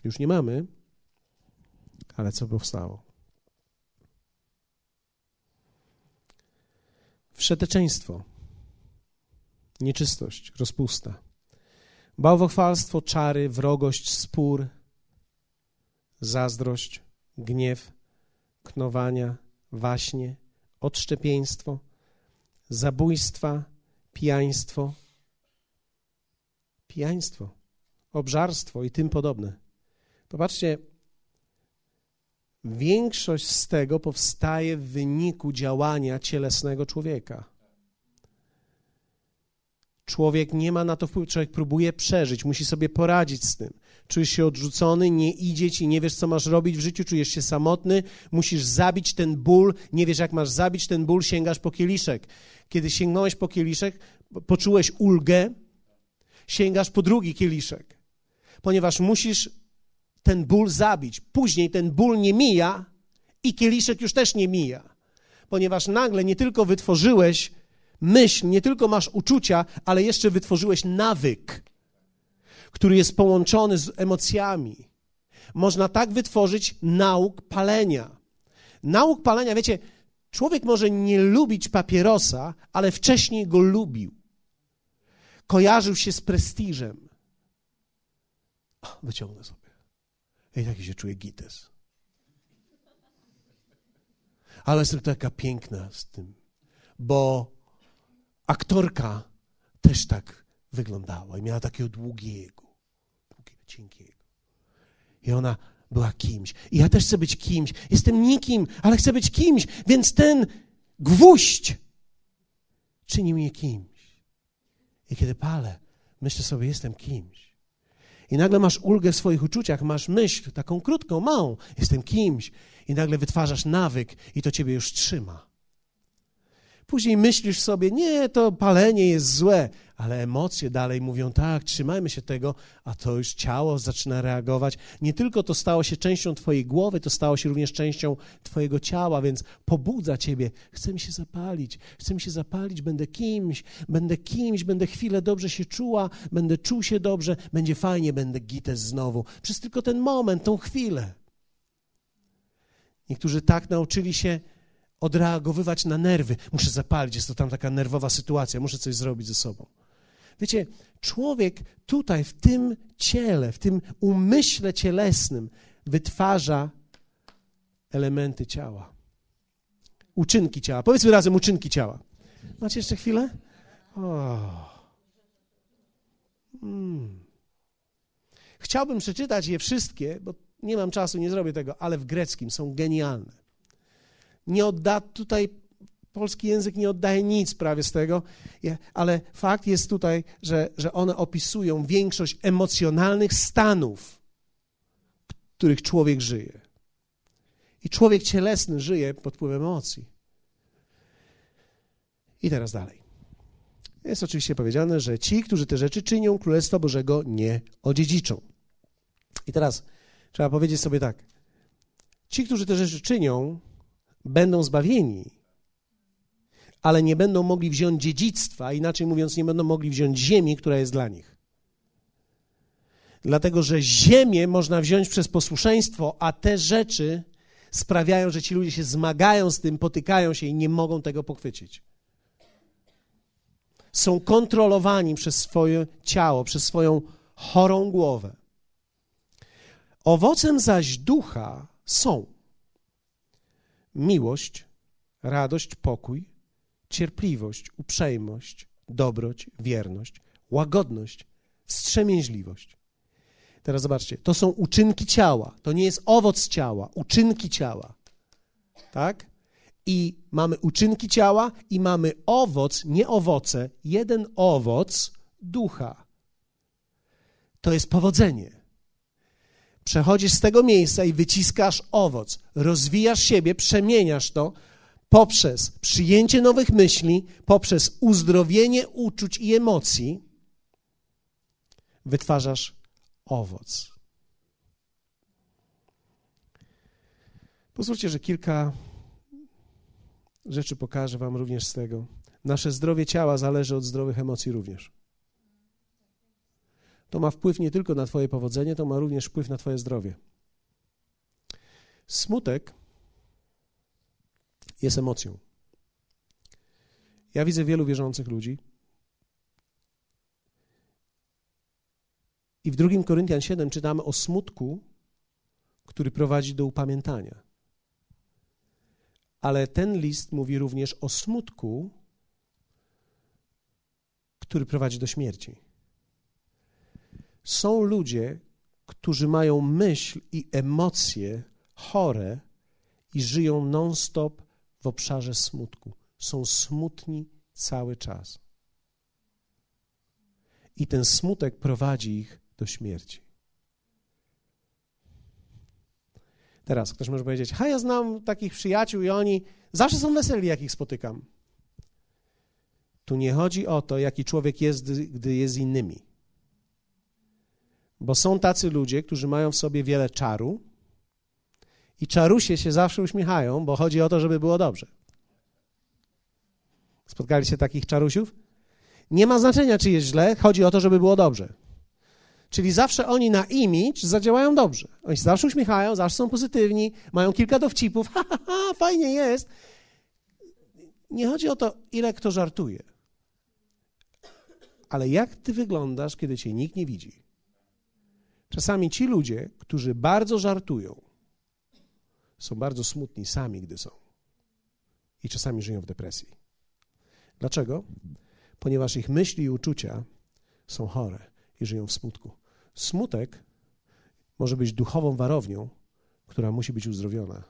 Już nie mamy, ale co powstało? Wszeteczeństwo, nieczystość, rozpusta, bałwochwalstwo, czary, wrogość, spór, zazdrość, gniew, knowania, waśnie, odszczepieństwo, zabójstwa, pijaństwo, pijaństwo, obżarstwo i tym podobne. Popatrzcie, Większość z tego powstaje w wyniku działania cielesnego człowieka. Człowiek nie ma na to wpływu, człowiek próbuje przeżyć, musi sobie poradzić z tym. Czujesz się odrzucony, nie idzie ci, nie wiesz, co masz robić w życiu, czujesz się samotny, musisz zabić ten ból, nie wiesz, jak masz zabić ten ból, sięgasz po kieliszek. Kiedy sięgnąłeś po kieliszek, poczułeś ulgę, sięgasz po drugi kieliszek, ponieważ musisz ten ból zabić. Później ten ból nie mija i kieliszek już też nie mija, ponieważ nagle nie tylko wytworzyłeś myśl, nie tylko masz uczucia, ale jeszcze wytworzyłeś nawyk, który jest połączony z emocjami. Można tak wytworzyć nauk palenia. Nauk palenia, wiecie, człowiek może nie lubić papierosa, ale wcześniej go lubił. Kojarzył się z prestiżem. Wyciągnę sobie. I taki się czuję gites. Ale jestem taka piękna z tym, bo aktorka też tak wyglądała i miała takiego długiego, długiego, cienkiego. I ona była kimś. I ja też chcę być kimś. Jestem nikim, ale chcę być kimś, więc ten gwóźdź czyni mnie kimś. I kiedy palę, myślę sobie, jestem kimś. I nagle masz ulgę w swoich uczuciach, masz myśl, taką krótką, małą, jestem kimś. I nagle wytwarzasz nawyk i to ciebie już trzyma. Później myślisz sobie, nie, to palenie jest złe, ale emocje dalej mówią, tak, trzymajmy się tego, a to już ciało zaczyna reagować. Nie tylko to stało się częścią Twojej głowy, to stało się również częścią Twojego ciała, więc pobudza Ciebie. Chcę mi się zapalić, chcę mi się zapalić, będę kimś, będę kimś, będę chwilę dobrze się czuła, będę czuł się dobrze, będzie fajnie, będę gites znowu. Przez tylko ten moment, tą chwilę. Niektórzy tak nauczyli się odreagowywać na nerwy. Muszę zapalić, jest to tam taka nerwowa sytuacja, muszę coś zrobić ze sobą. Wiecie, człowiek tutaj, w tym ciele, w tym umyśle cielesnym wytwarza elementy ciała. Uczynki ciała. Powiedzmy razem uczynki ciała. Macie jeszcze chwilę? O. Mm. Chciałbym przeczytać je wszystkie, bo nie mam czasu, nie zrobię tego, ale w greckim są genialne. Nie odda tutaj polski język nie oddaje nic prawie z tego, ale fakt jest tutaj, że, że one opisują większość emocjonalnych stanów, w których człowiek żyje. I człowiek cielesny żyje pod wpływem emocji. I teraz dalej. Jest oczywiście powiedziane, że ci, którzy te rzeczy czynią, Królestwa Bożego nie odziedziczą. I teraz trzeba powiedzieć sobie tak. Ci, którzy te rzeczy czynią, będą zbawieni, ale nie będą mogli wziąć dziedzictwa, inaczej mówiąc, nie będą mogli wziąć ziemi, która jest dla nich. Dlatego, że ziemię można wziąć przez posłuszeństwo, a te rzeczy sprawiają, że ci ludzie się zmagają z tym, potykają się i nie mogą tego pochwycić. Są kontrolowani przez swoje ciało, przez swoją chorą głowę. Owocem zaś ducha są miłość, radość, pokój, cierpliwość, uprzejmość, dobroć, wierność, łagodność, wstrzemięźliwość. Teraz zobaczcie, to są uczynki ciała, to nie jest owoc ciała, uczynki ciała. Tak? I mamy uczynki ciała i mamy owoc, nie owoce, jeden owoc ducha. To jest powodzenie. Przechodzisz z tego miejsca i wyciskasz owoc, rozwijasz siebie, przemieniasz to poprzez przyjęcie nowych myśli, poprzez uzdrowienie uczuć i emocji, wytwarzasz owoc. Pozwólcie, że kilka rzeczy pokażę Wam również z tego. Nasze zdrowie ciała zależy od zdrowych emocji również. To ma wpływ nie tylko na Twoje powodzenie, to ma również wpływ na Twoje zdrowie. Smutek jest emocją. Ja widzę wielu wierzących ludzi. I w 2 Koryntian 7 czytamy o smutku, który prowadzi do upamiętania. Ale ten list mówi również o smutku, który prowadzi do śmierci. Są ludzie, którzy mają myśl i emocje chore i żyją non-stop w obszarze smutku. Są smutni cały czas. I ten smutek prowadzi ich do śmierci. Teraz ktoś może powiedzieć: Ha, ja znam takich przyjaciół i oni zawsze są weseli, jak ich spotykam. Tu nie chodzi o to, jaki człowiek jest, gdy jest z innymi. Bo są tacy ludzie, którzy mają w sobie wiele czaru, i czarusie się zawsze uśmiechają, bo chodzi o to, żeby było dobrze. Spotkali się takich czarusiów? Nie ma znaczenia, czy jest źle, chodzi o to, żeby było dobrze. Czyli zawsze oni na imidż zadziałają dobrze. Oni się zawsze uśmiechają, zawsze są pozytywni, mają kilka dowcipów, ha, ha, ha, fajnie jest. Nie chodzi o to, ile kto żartuje, ale jak ty wyglądasz, kiedy cię nikt nie widzi. Czasami ci ludzie, którzy bardzo żartują, są bardzo smutni sami, gdy są. I czasami żyją w depresji. Dlaczego? Ponieważ ich myśli i uczucia są chore i żyją w smutku. Smutek może być duchową warownią, która musi być uzdrowiona,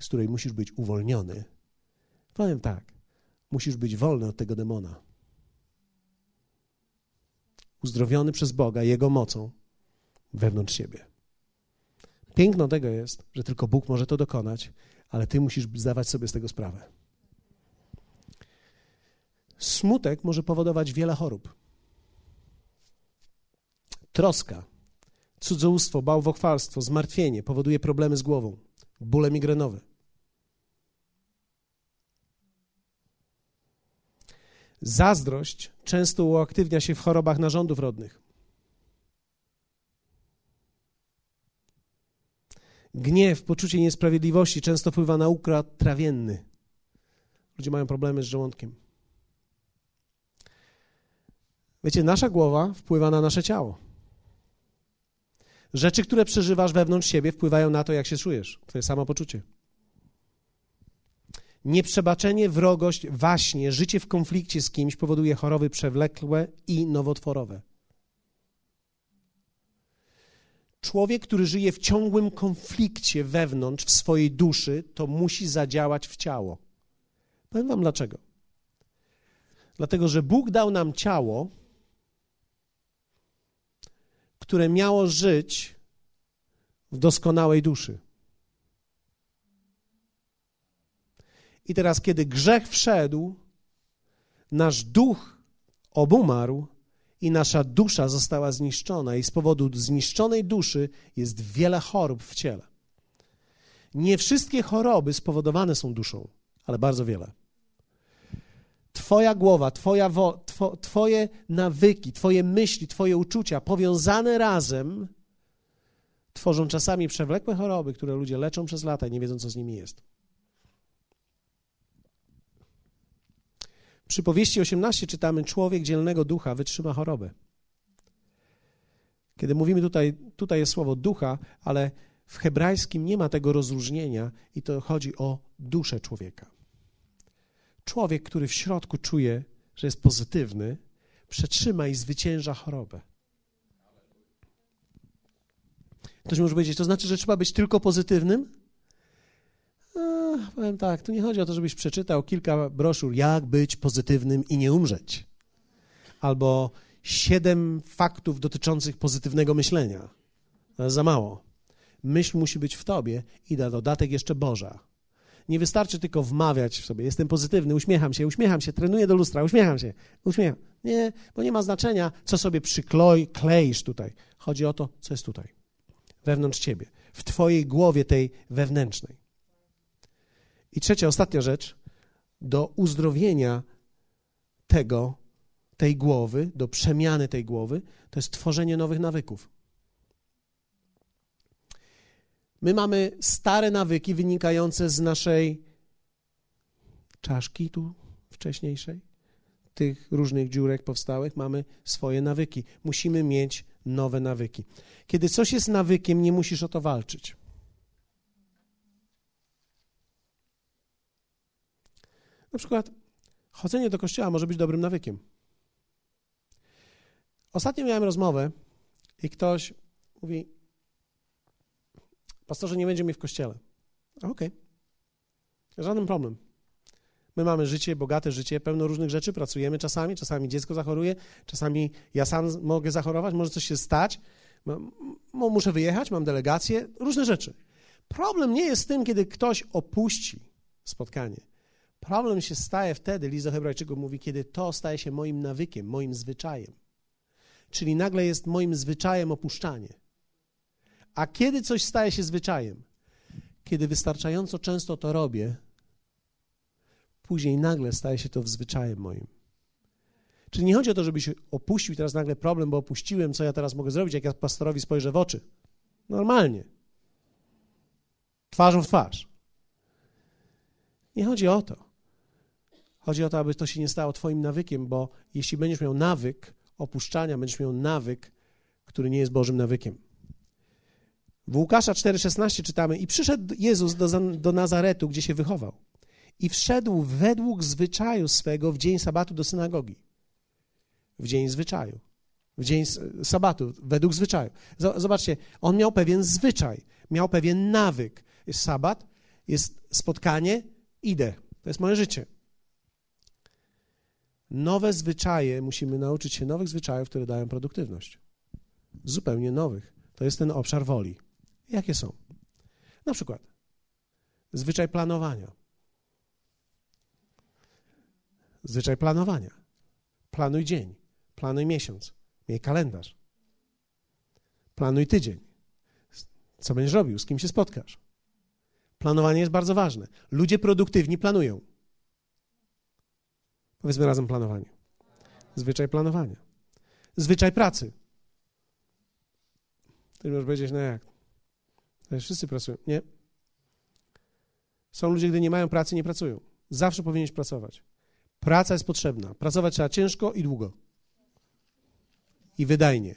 z której musisz być uwolniony. Powiem tak, musisz być wolny od tego demona. Uzdrowiony przez Boga, Jego mocą wewnątrz siebie. Piękno tego jest, że tylko Bóg może to dokonać, ale ty musisz zdawać sobie z tego sprawę. Smutek może powodować wiele chorób. Troska, cudzołóstwo, bałwochwalstwo, zmartwienie powoduje problemy z głową, bóle migrenowe. Zazdrość często uaktywnia się w chorobach narządów rodnych. Gniew, poczucie niesprawiedliwości często wpływa na układ trawienny. Ludzie mają problemy z żołądkiem. Wiecie, nasza głowa wpływa na nasze ciało. Rzeczy, które przeżywasz wewnątrz siebie, wpływają na to, jak się czujesz, twoje samopoczucie. Nieprzebaczenie, wrogość, waśnie, życie w konflikcie z kimś powoduje choroby przewlekłe i nowotworowe. Człowiek, który żyje w ciągłym konflikcie wewnątrz, w swojej duszy, to musi zadziałać w ciało. Powiem Wam dlaczego. Dlatego, że Bóg dał nam ciało, które miało żyć w doskonałej duszy. I teraz, kiedy grzech wszedł, nasz duch obumarł i nasza dusza została zniszczona, i z powodu zniszczonej duszy jest wiele chorób w ciele. Nie wszystkie choroby spowodowane są duszą, ale bardzo wiele. Twoja głowa, twoja wo, two, Twoje nawyki, Twoje myśli, Twoje uczucia powiązane razem tworzą czasami przewlekłe choroby, które ludzie leczą przez lata i nie wiedzą, co z nimi jest. Przy powieści 18 czytamy: Człowiek dzielnego ducha wytrzyma chorobę. Kiedy mówimy tutaj, tutaj jest słowo ducha, ale w hebrajskim nie ma tego rozróżnienia i to chodzi o duszę człowieka. Człowiek, który w środku czuje, że jest pozytywny, przetrzyma i zwycięża chorobę. Ktoś może powiedzieć, to znaczy, że trzeba być tylko pozytywnym? A, powiem tak, tu nie chodzi o to, żebyś przeczytał kilka broszur, jak być pozytywnym i nie umrzeć. Albo siedem faktów dotyczących pozytywnego myślenia. To jest za mało. Myśl musi być w tobie i na dodatek jeszcze Boża. Nie wystarczy tylko wmawiać w sobie, jestem pozytywny, uśmiecham się, uśmiecham się, trenuję do lustra, uśmiecham się, uśmiecham. Nie, bo nie ma znaczenia, co sobie przykloj, kleisz tutaj. Chodzi o to, co jest tutaj, wewnątrz ciebie, w twojej głowie tej wewnętrznej. I trzecia, ostatnia rzecz, do uzdrowienia tego, tej głowy, do przemiany tej głowy, to jest tworzenie nowych nawyków. My mamy stare nawyki wynikające z naszej czaszki tu wcześniejszej, tych różnych dziurek powstałych, mamy swoje nawyki. Musimy mieć nowe nawyki. Kiedy coś jest nawykiem, nie musisz o to walczyć. Na przykład chodzenie do kościoła może być dobrym nawykiem. Ostatnio miałem rozmowę i ktoś mówi: Pastorze, nie będzie mnie w kościele. Okej. Okay. Żaden problem. My mamy życie, bogate życie, pełno różnych rzeczy, pracujemy czasami, czasami dziecko zachoruje, czasami ja sam mogę zachorować, może coś się stać, muszę wyjechać, mam delegację, różne rzeczy. Problem nie jest z tym, kiedy ktoś opuści spotkanie. Problem się staje wtedy, list do Hebrajczyków mówi, kiedy to staje się moim nawykiem, moim zwyczajem. Czyli nagle jest moim zwyczajem opuszczanie. A kiedy coś staje się zwyczajem? Kiedy wystarczająco często to robię, później nagle staje się to zwyczajem moim. Czyli nie chodzi o to, żebyś opuścił teraz nagle problem, bo opuściłem, co ja teraz mogę zrobić, jak ja pastorowi spojrzę w oczy. Normalnie. Twarzą w twarz. Nie chodzi o to. Chodzi o to, aby to się nie stało Twoim nawykiem, bo jeśli będziesz miał nawyk opuszczania, będziesz miał nawyk, który nie jest Bożym nawykiem. W Łukasza 4,16 czytamy: I przyszedł Jezus do, do Nazaretu, gdzie się wychował, i wszedł według zwyczaju swego w dzień sabatu do synagogi. W dzień zwyczaju. W dzień sabatu, według zwyczaju. Zobaczcie, on miał pewien zwyczaj, miał pewien nawyk. Jest sabat, jest spotkanie, idę. To jest moje życie. Nowe zwyczaje, musimy nauczyć się nowych zwyczajów, które dają produktywność. Zupełnie nowych. To jest ten obszar woli. Jakie są? Na przykład zwyczaj planowania. Zwyczaj planowania. Planuj dzień, planuj miesiąc, miej kalendarz. Planuj tydzień. Co będziesz robił, z kim się spotkasz. Planowanie jest bardzo ważne. Ludzie produktywni planują. Powiedzmy razem planowanie. Zwyczaj planowania. Zwyczaj pracy. Ty możesz powiedzieć, no jak? Wszyscy pracują. Nie. Są ludzie, gdy nie mają pracy, nie pracują. Zawsze powinieneś pracować. Praca jest potrzebna. Pracować trzeba ciężko i długo. i wydajnie.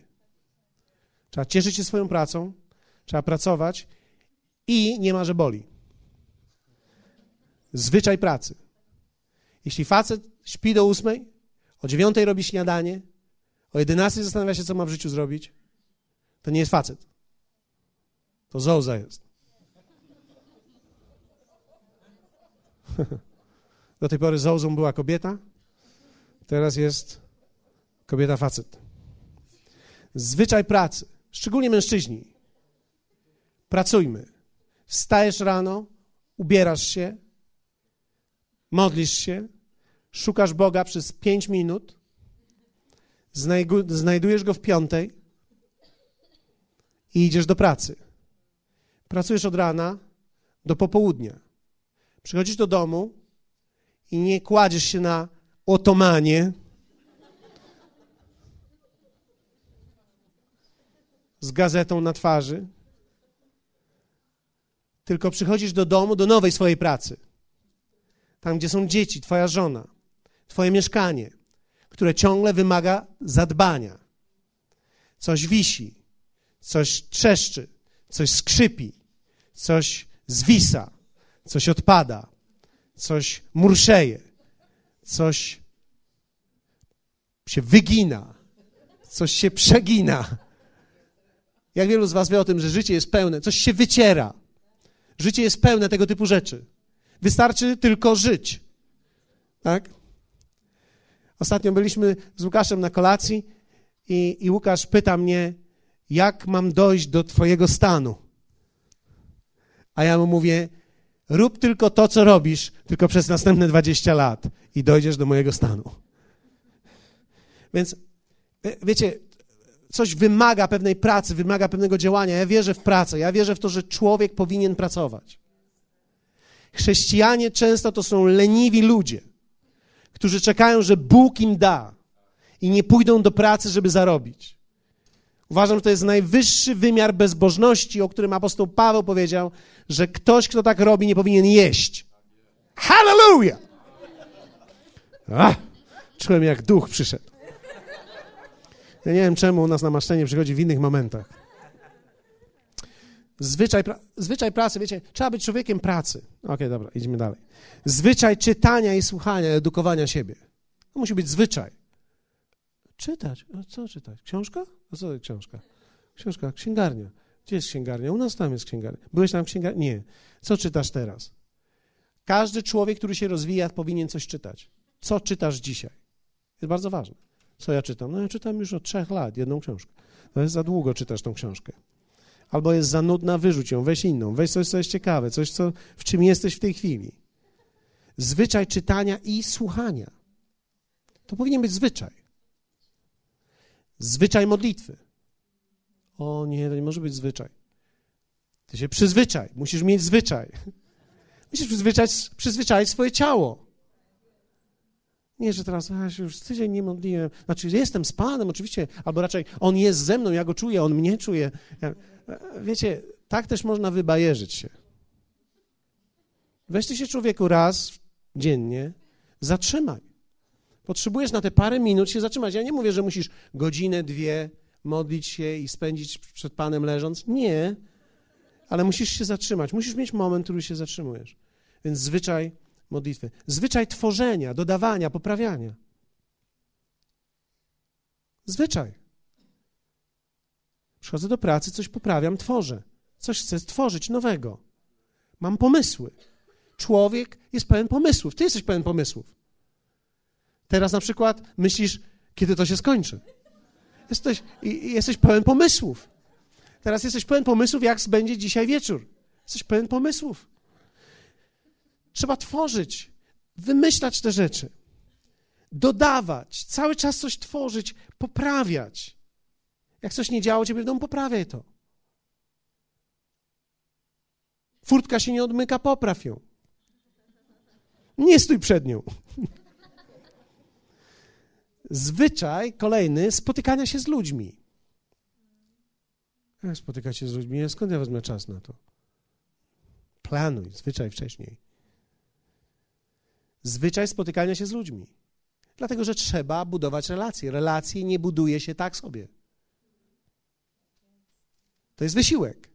Trzeba cieszyć się swoją pracą, trzeba pracować i nie ma, że boli. Zwyczaj pracy. Jeśli facet śpi do ósmej, o dziewiątej robi śniadanie, o jedenastej zastanawia się, co ma w życiu zrobić, to nie jest facet. To zołza jest. Do tej pory zołzą była kobieta, teraz jest kobieta facet. Zwyczaj pracy, szczególnie mężczyźni. Pracujmy. Wstajesz rano, ubierasz się, modlisz się, szukasz Boga przez pięć minut, znajdujesz Go w piątej i idziesz do pracy. Pracujesz od rana do popołudnia. Przychodzisz do domu i nie kładziesz się na otomanie, z gazetą na twarzy, tylko przychodzisz do domu, do nowej swojej pracy. Tam, gdzie są dzieci, twoja żona, twoje mieszkanie, które ciągle wymaga zadbania. Coś wisi, coś trzeszczy, coś skrzypi, coś zwisa, coś odpada, coś murszeje, coś się wygina, coś się przegina. Jak wielu z Was wie o tym, że życie jest pełne, coś się wyciera. Życie jest pełne tego typu rzeczy. Wystarczy tylko żyć. Tak? Ostatnio byliśmy z Łukaszem na kolacji i, i Łukasz pyta mnie, jak mam dojść do Twojego stanu. A ja mu mówię, rób tylko to, co robisz, tylko przez następne 20 lat i dojdziesz do mojego stanu. Więc wiecie, coś wymaga pewnej pracy, wymaga pewnego działania. Ja wierzę w pracę, ja wierzę w to, że człowiek powinien pracować. Chrześcijanie często to są leniwi ludzie, którzy czekają, że Bóg im da i nie pójdą do pracy, żeby zarobić. Uważam, że to jest najwyższy wymiar bezbożności, o którym apostoł Paweł powiedział, że ktoś, kto tak robi, nie powinien jeść. Hallelujah! Czułem, jak duch przyszedł. Ja nie wiem, czemu u nas namaszczenie przychodzi w innych momentach. Zwyczaj, zwyczaj pracy, wiecie, trzeba być człowiekiem pracy. Okej, okay, dobra, idziemy dalej. Zwyczaj czytania i słuchania, edukowania siebie. To musi być zwyczaj. Czytać. A co czytać? Książka? A co książka? Książka, księgarnia. Gdzie jest księgarnia? U nas tam jest księgarnia. Byłeś tam księgarnia? Nie. Co czytasz teraz? Każdy człowiek, który się rozwija, powinien coś czytać. Co czytasz dzisiaj? Jest bardzo ważne. Co ja czytam? No ja czytam już od trzech lat jedną książkę. To jest za długo czytasz tą książkę. Albo jest za nudna, wyrzuć ją, weź inną, weź coś, co jest ciekawe, coś, co, w czym jesteś w tej chwili. Zwyczaj czytania i słuchania. To powinien być zwyczaj. Zwyczaj modlitwy. O nie, to nie może być zwyczaj. Ty się przyzwyczaj, musisz mieć zwyczaj. Musisz przyzwyczaić, przyzwyczaić swoje ciało. Nie, że teraz a, się już tydzień nie modliłem. Znaczy, jestem z Panem, oczywiście, albo raczej On jest ze mną, ja Go czuję, On mnie czuje. Wiecie, tak też można wybajerzyć się. Weź ty się człowieku raz dziennie, zatrzymaj. Potrzebujesz na te parę minut się zatrzymać. Ja nie mówię, że musisz godzinę, dwie modlić się i spędzić przed Panem leżąc. Nie, ale musisz się zatrzymać. Musisz mieć moment, który się zatrzymujesz. Więc zwyczaj modlitwy. Zwyczaj tworzenia, dodawania, poprawiania. Zwyczaj. Przychodzę do pracy, coś poprawiam, tworzę. Coś chcę stworzyć nowego. Mam pomysły. Człowiek jest pełen pomysłów. Ty jesteś pełen pomysłów. Teraz na przykład myślisz, kiedy to się skończy. Jesteś, jesteś pełen pomysłów. Teraz jesteś pełen pomysłów, jak będzie dzisiaj wieczór. Jesteś pełen pomysłów. Trzeba tworzyć, wymyślać te rzeczy, dodawać, cały czas coś tworzyć, poprawiać. Jak coś nie działo ciebie w domu, poprawiaj to. Furtka się nie odmyka, popraw ją. Nie stój przed nią. Zwyczaj kolejny spotykania się z ludźmi. Jak spotykać się z ludźmi? Skąd ja wezmę czas na to? Planuj zwyczaj wcześniej zwyczaj spotykania się z ludźmi. Dlatego, że trzeba budować relacje. Relacje nie buduje się tak sobie. To jest wysiłek.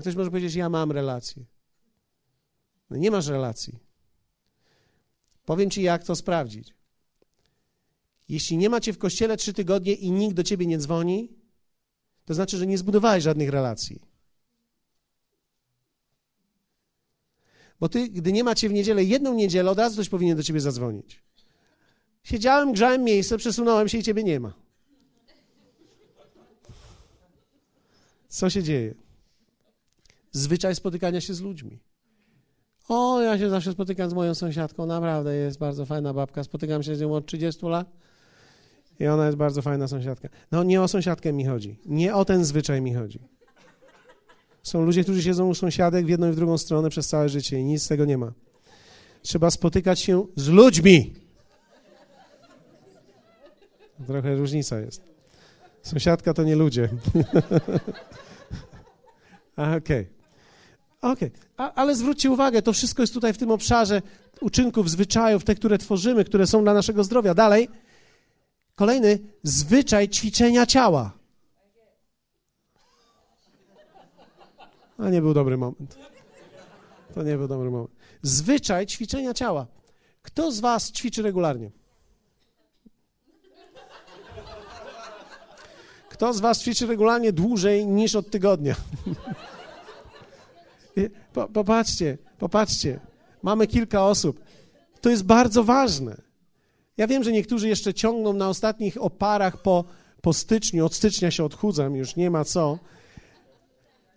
Ktoś może powiedzieć, ja mam relacje. No nie masz relacji. Powiem ci, jak to sprawdzić. Jeśli nie macie w kościele trzy tygodnie i nikt do ciebie nie dzwoni, to znaczy, że nie zbudowałeś żadnych relacji. Bo ty, gdy nie macie w niedzielę jedną niedzielę, od razu ktoś powinien do ciebie zadzwonić. Siedziałem, grzałem miejsce, przesunąłem się i ciebie nie ma. Co się dzieje? Zwyczaj spotykania się z ludźmi. O, ja się zawsze spotykam z moją sąsiadką, naprawdę jest bardzo fajna babka. Spotykam się z nią od 30 lat i ona jest bardzo fajna sąsiadka. No nie o sąsiadkę mi chodzi, nie o ten zwyczaj mi chodzi. Są ludzie, którzy siedzą u sąsiadek w jedną i w drugą stronę przez całe życie i nic z tego nie ma. Trzeba spotykać się z ludźmi. Trochę różnica jest. Sąsiadka to nie ludzie. Okej. Okay. Okay. ale zwróćcie uwagę, to wszystko jest tutaj w tym obszarze uczynków, zwyczajów, te, które tworzymy, które są dla naszego zdrowia. Dalej, kolejny zwyczaj ćwiczenia ciała. A nie był dobry moment. To nie był dobry moment. Zwyczaj ćwiczenia ciała. Kto z Was ćwiczy regularnie? Kto z Was ćwiczy regularnie dłużej niż od tygodnia? Popatrzcie, popatrzcie. Mamy kilka osób. To jest bardzo ważne. Ja wiem, że niektórzy jeszcze ciągną na ostatnich oparach po, po styczniu. Od stycznia się odchudzam, już nie ma co.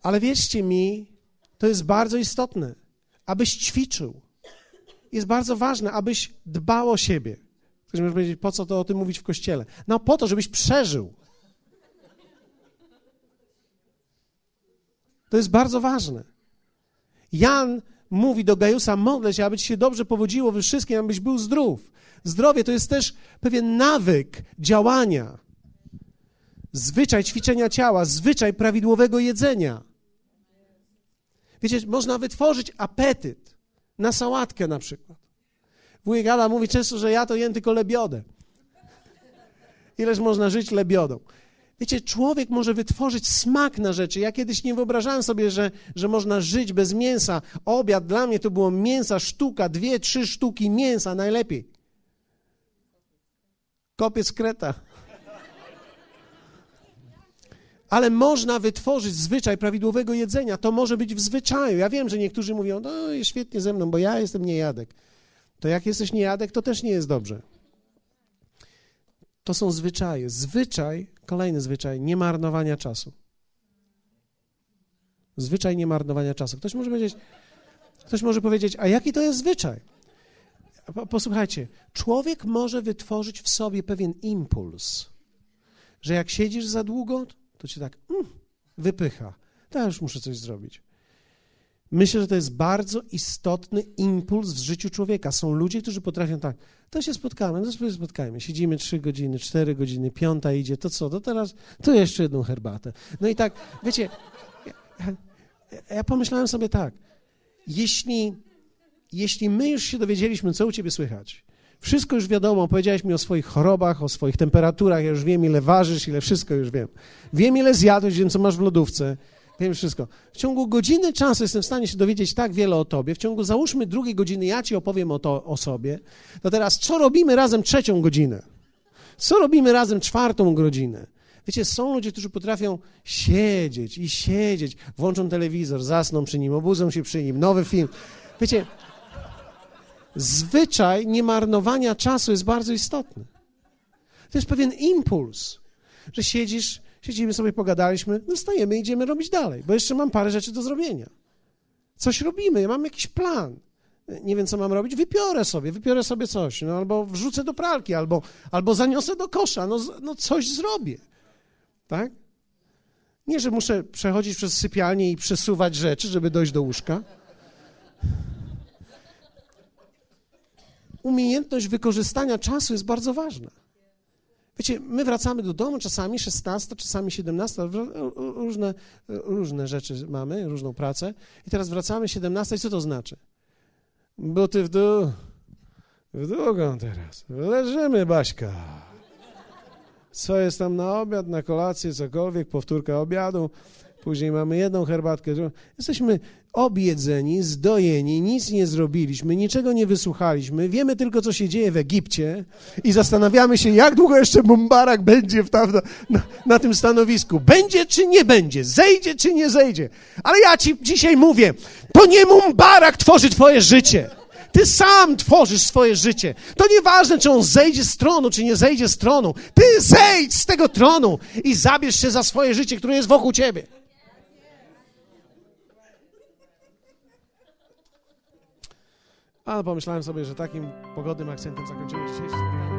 Ale wierzcie mi, to jest bardzo istotne, abyś ćwiczył. Jest bardzo ważne, abyś dbał o siebie. Ktoś może powiedzieć, po co to o tym mówić w kościele? No po to, żebyś przeżył. To jest bardzo ważne. Jan mówi do Gajusa, modlę się, aby ci się dobrze powodziło we wszystkim, abyś był zdrów. Zdrowie to jest też pewien nawyk działania, zwyczaj ćwiczenia ciała, zwyczaj prawidłowego jedzenia. Wiecie, można wytworzyć apetyt na sałatkę na przykład. Wujek Ada mówi często, że ja to jem tylko lebiodę. Ileż można żyć lebiodą. Wiecie, człowiek może wytworzyć smak na rzeczy. Ja kiedyś nie wyobrażałem sobie, że, że można żyć bez mięsa. Obiad dla mnie to było mięsa, sztuka, dwie, trzy sztuki mięsa najlepiej. Kopiec kreta. Ale można wytworzyć zwyczaj prawidłowego jedzenia. To może być w zwyczaju. Ja wiem, że niektórzy mówią, no świetnie ze mną, bo ja jestem niejadek. To jak jesteś niejadek, to też nie jest dobrze. To są zwyczaje. Zwyczaj, kolejny zwyczaj, nie marnowania czasu. Zwyczaj nie marnowania czasu. Ktoś może powiedzieć, ktoś może powiedzieć, a jaki to jest zwyczaj? Posłuchajcie, człowiek może wytworzyć w sobie pewien impuls, że jak siedzisz za długo, to cię tak mm, wypycha. To już muszę coś zrobić. Myślę, że to jest bardzo istotny impuls w życiu człowieka. Są ludzie, którzy potrafią tak, to się spotkamy, to sobie spotkajmy. Siedzimy trzy godziny, cztery godziny, piąta idzie, to co, to teraz, to jeszcze jedną herbatę. No i tak, wiecie, ja, ja pomyślałem sobie tak, jeśli, jeśli my już się dowiedzieliśmy, co u ciebie słychać, wszystko już wiadomo, powiedziałeś mi o swoich chorobach, o swoich temperaturach, ja już wiem, ile ważysz, ile wszystko już wiem. Wiem, ile zjadłeś, wiem, co masz w lodówce, wiem wszystko. W ciągu godziny czasu jestem w stanie się dowiedzieć tak wiele o tobie. W ciągu, załóżmy, drugiej godziny ja ci opowiem o, to, o sobie. To teraz, co robimy razem trzecią godzinę? Co robimy razem czwartą godzinę? Wiecie, są ludzie, którzy potrafią siedzieć i siedzieć, włączą telewizor, zasną przy nim, obudzą się przy nim, nowy film. Wiecie, zwyczaj niemarnowania czasu jest bardzo istotny. To jest pewien impuls, że siedzisz, siedzimy sobie, pogadaliśmy, no wstajemy i idziemy robić dalej, bo jeszcze mam parę rzeczy do zrobienia. Coś robimy, ja mam jakiś plan. Nie wiem, co mam robić, wypiorę sobie, wypiorę sobie coś, no, albo wrzucę do pralki, albo, albo zaniosę do kosza, no, no coś zrobię. Tak? Nie, że muszę przechodzić przez sypialnię i przesuwać rzeczy, żeby dojść do łóżka. umiejętność wykorzystania czasu jest bardzo ważna. Wiecie, my wracamy do domu czasami 16, czasami 17, różne, różne rzeczy mamy, różną pracę. I teraz wracamy 17 i co to znaczy? Buty w dół, W drugą teraz. Leżymy, Baśka. Co jest tam na obiad, na kolację, cokolwiek, powtórka obiadu. Później mamy jedną herbatkę. Jesteśmy objedzeni, zdojeni, nic nie zrobiliśmy, niczego nie wysłuchaliśmy. Wiemy tylko, co się dzieje w Egipcie i zastanawiamy się, jak długo jeszcze Mumbarak będzie w tam, na, na tym stanowisku. Będzie czy nie będzie, zejdzie czy nie zejdzie. Ale ja ci dzisiaj mówię, to nie Mumbarak tworzy twoje życie. Ty sam tworzysz swoje życie. To nieważne, czy on zejdzie z tronu, czy nie zejdzie z tronu. Ty zejdź z tego tronu i zabierz się za swoje życie, które jest wokół ciebie. Ale pomyślałem sobie, że takim pogodnym akcentem zakończymy dzisiejsze spotkanie.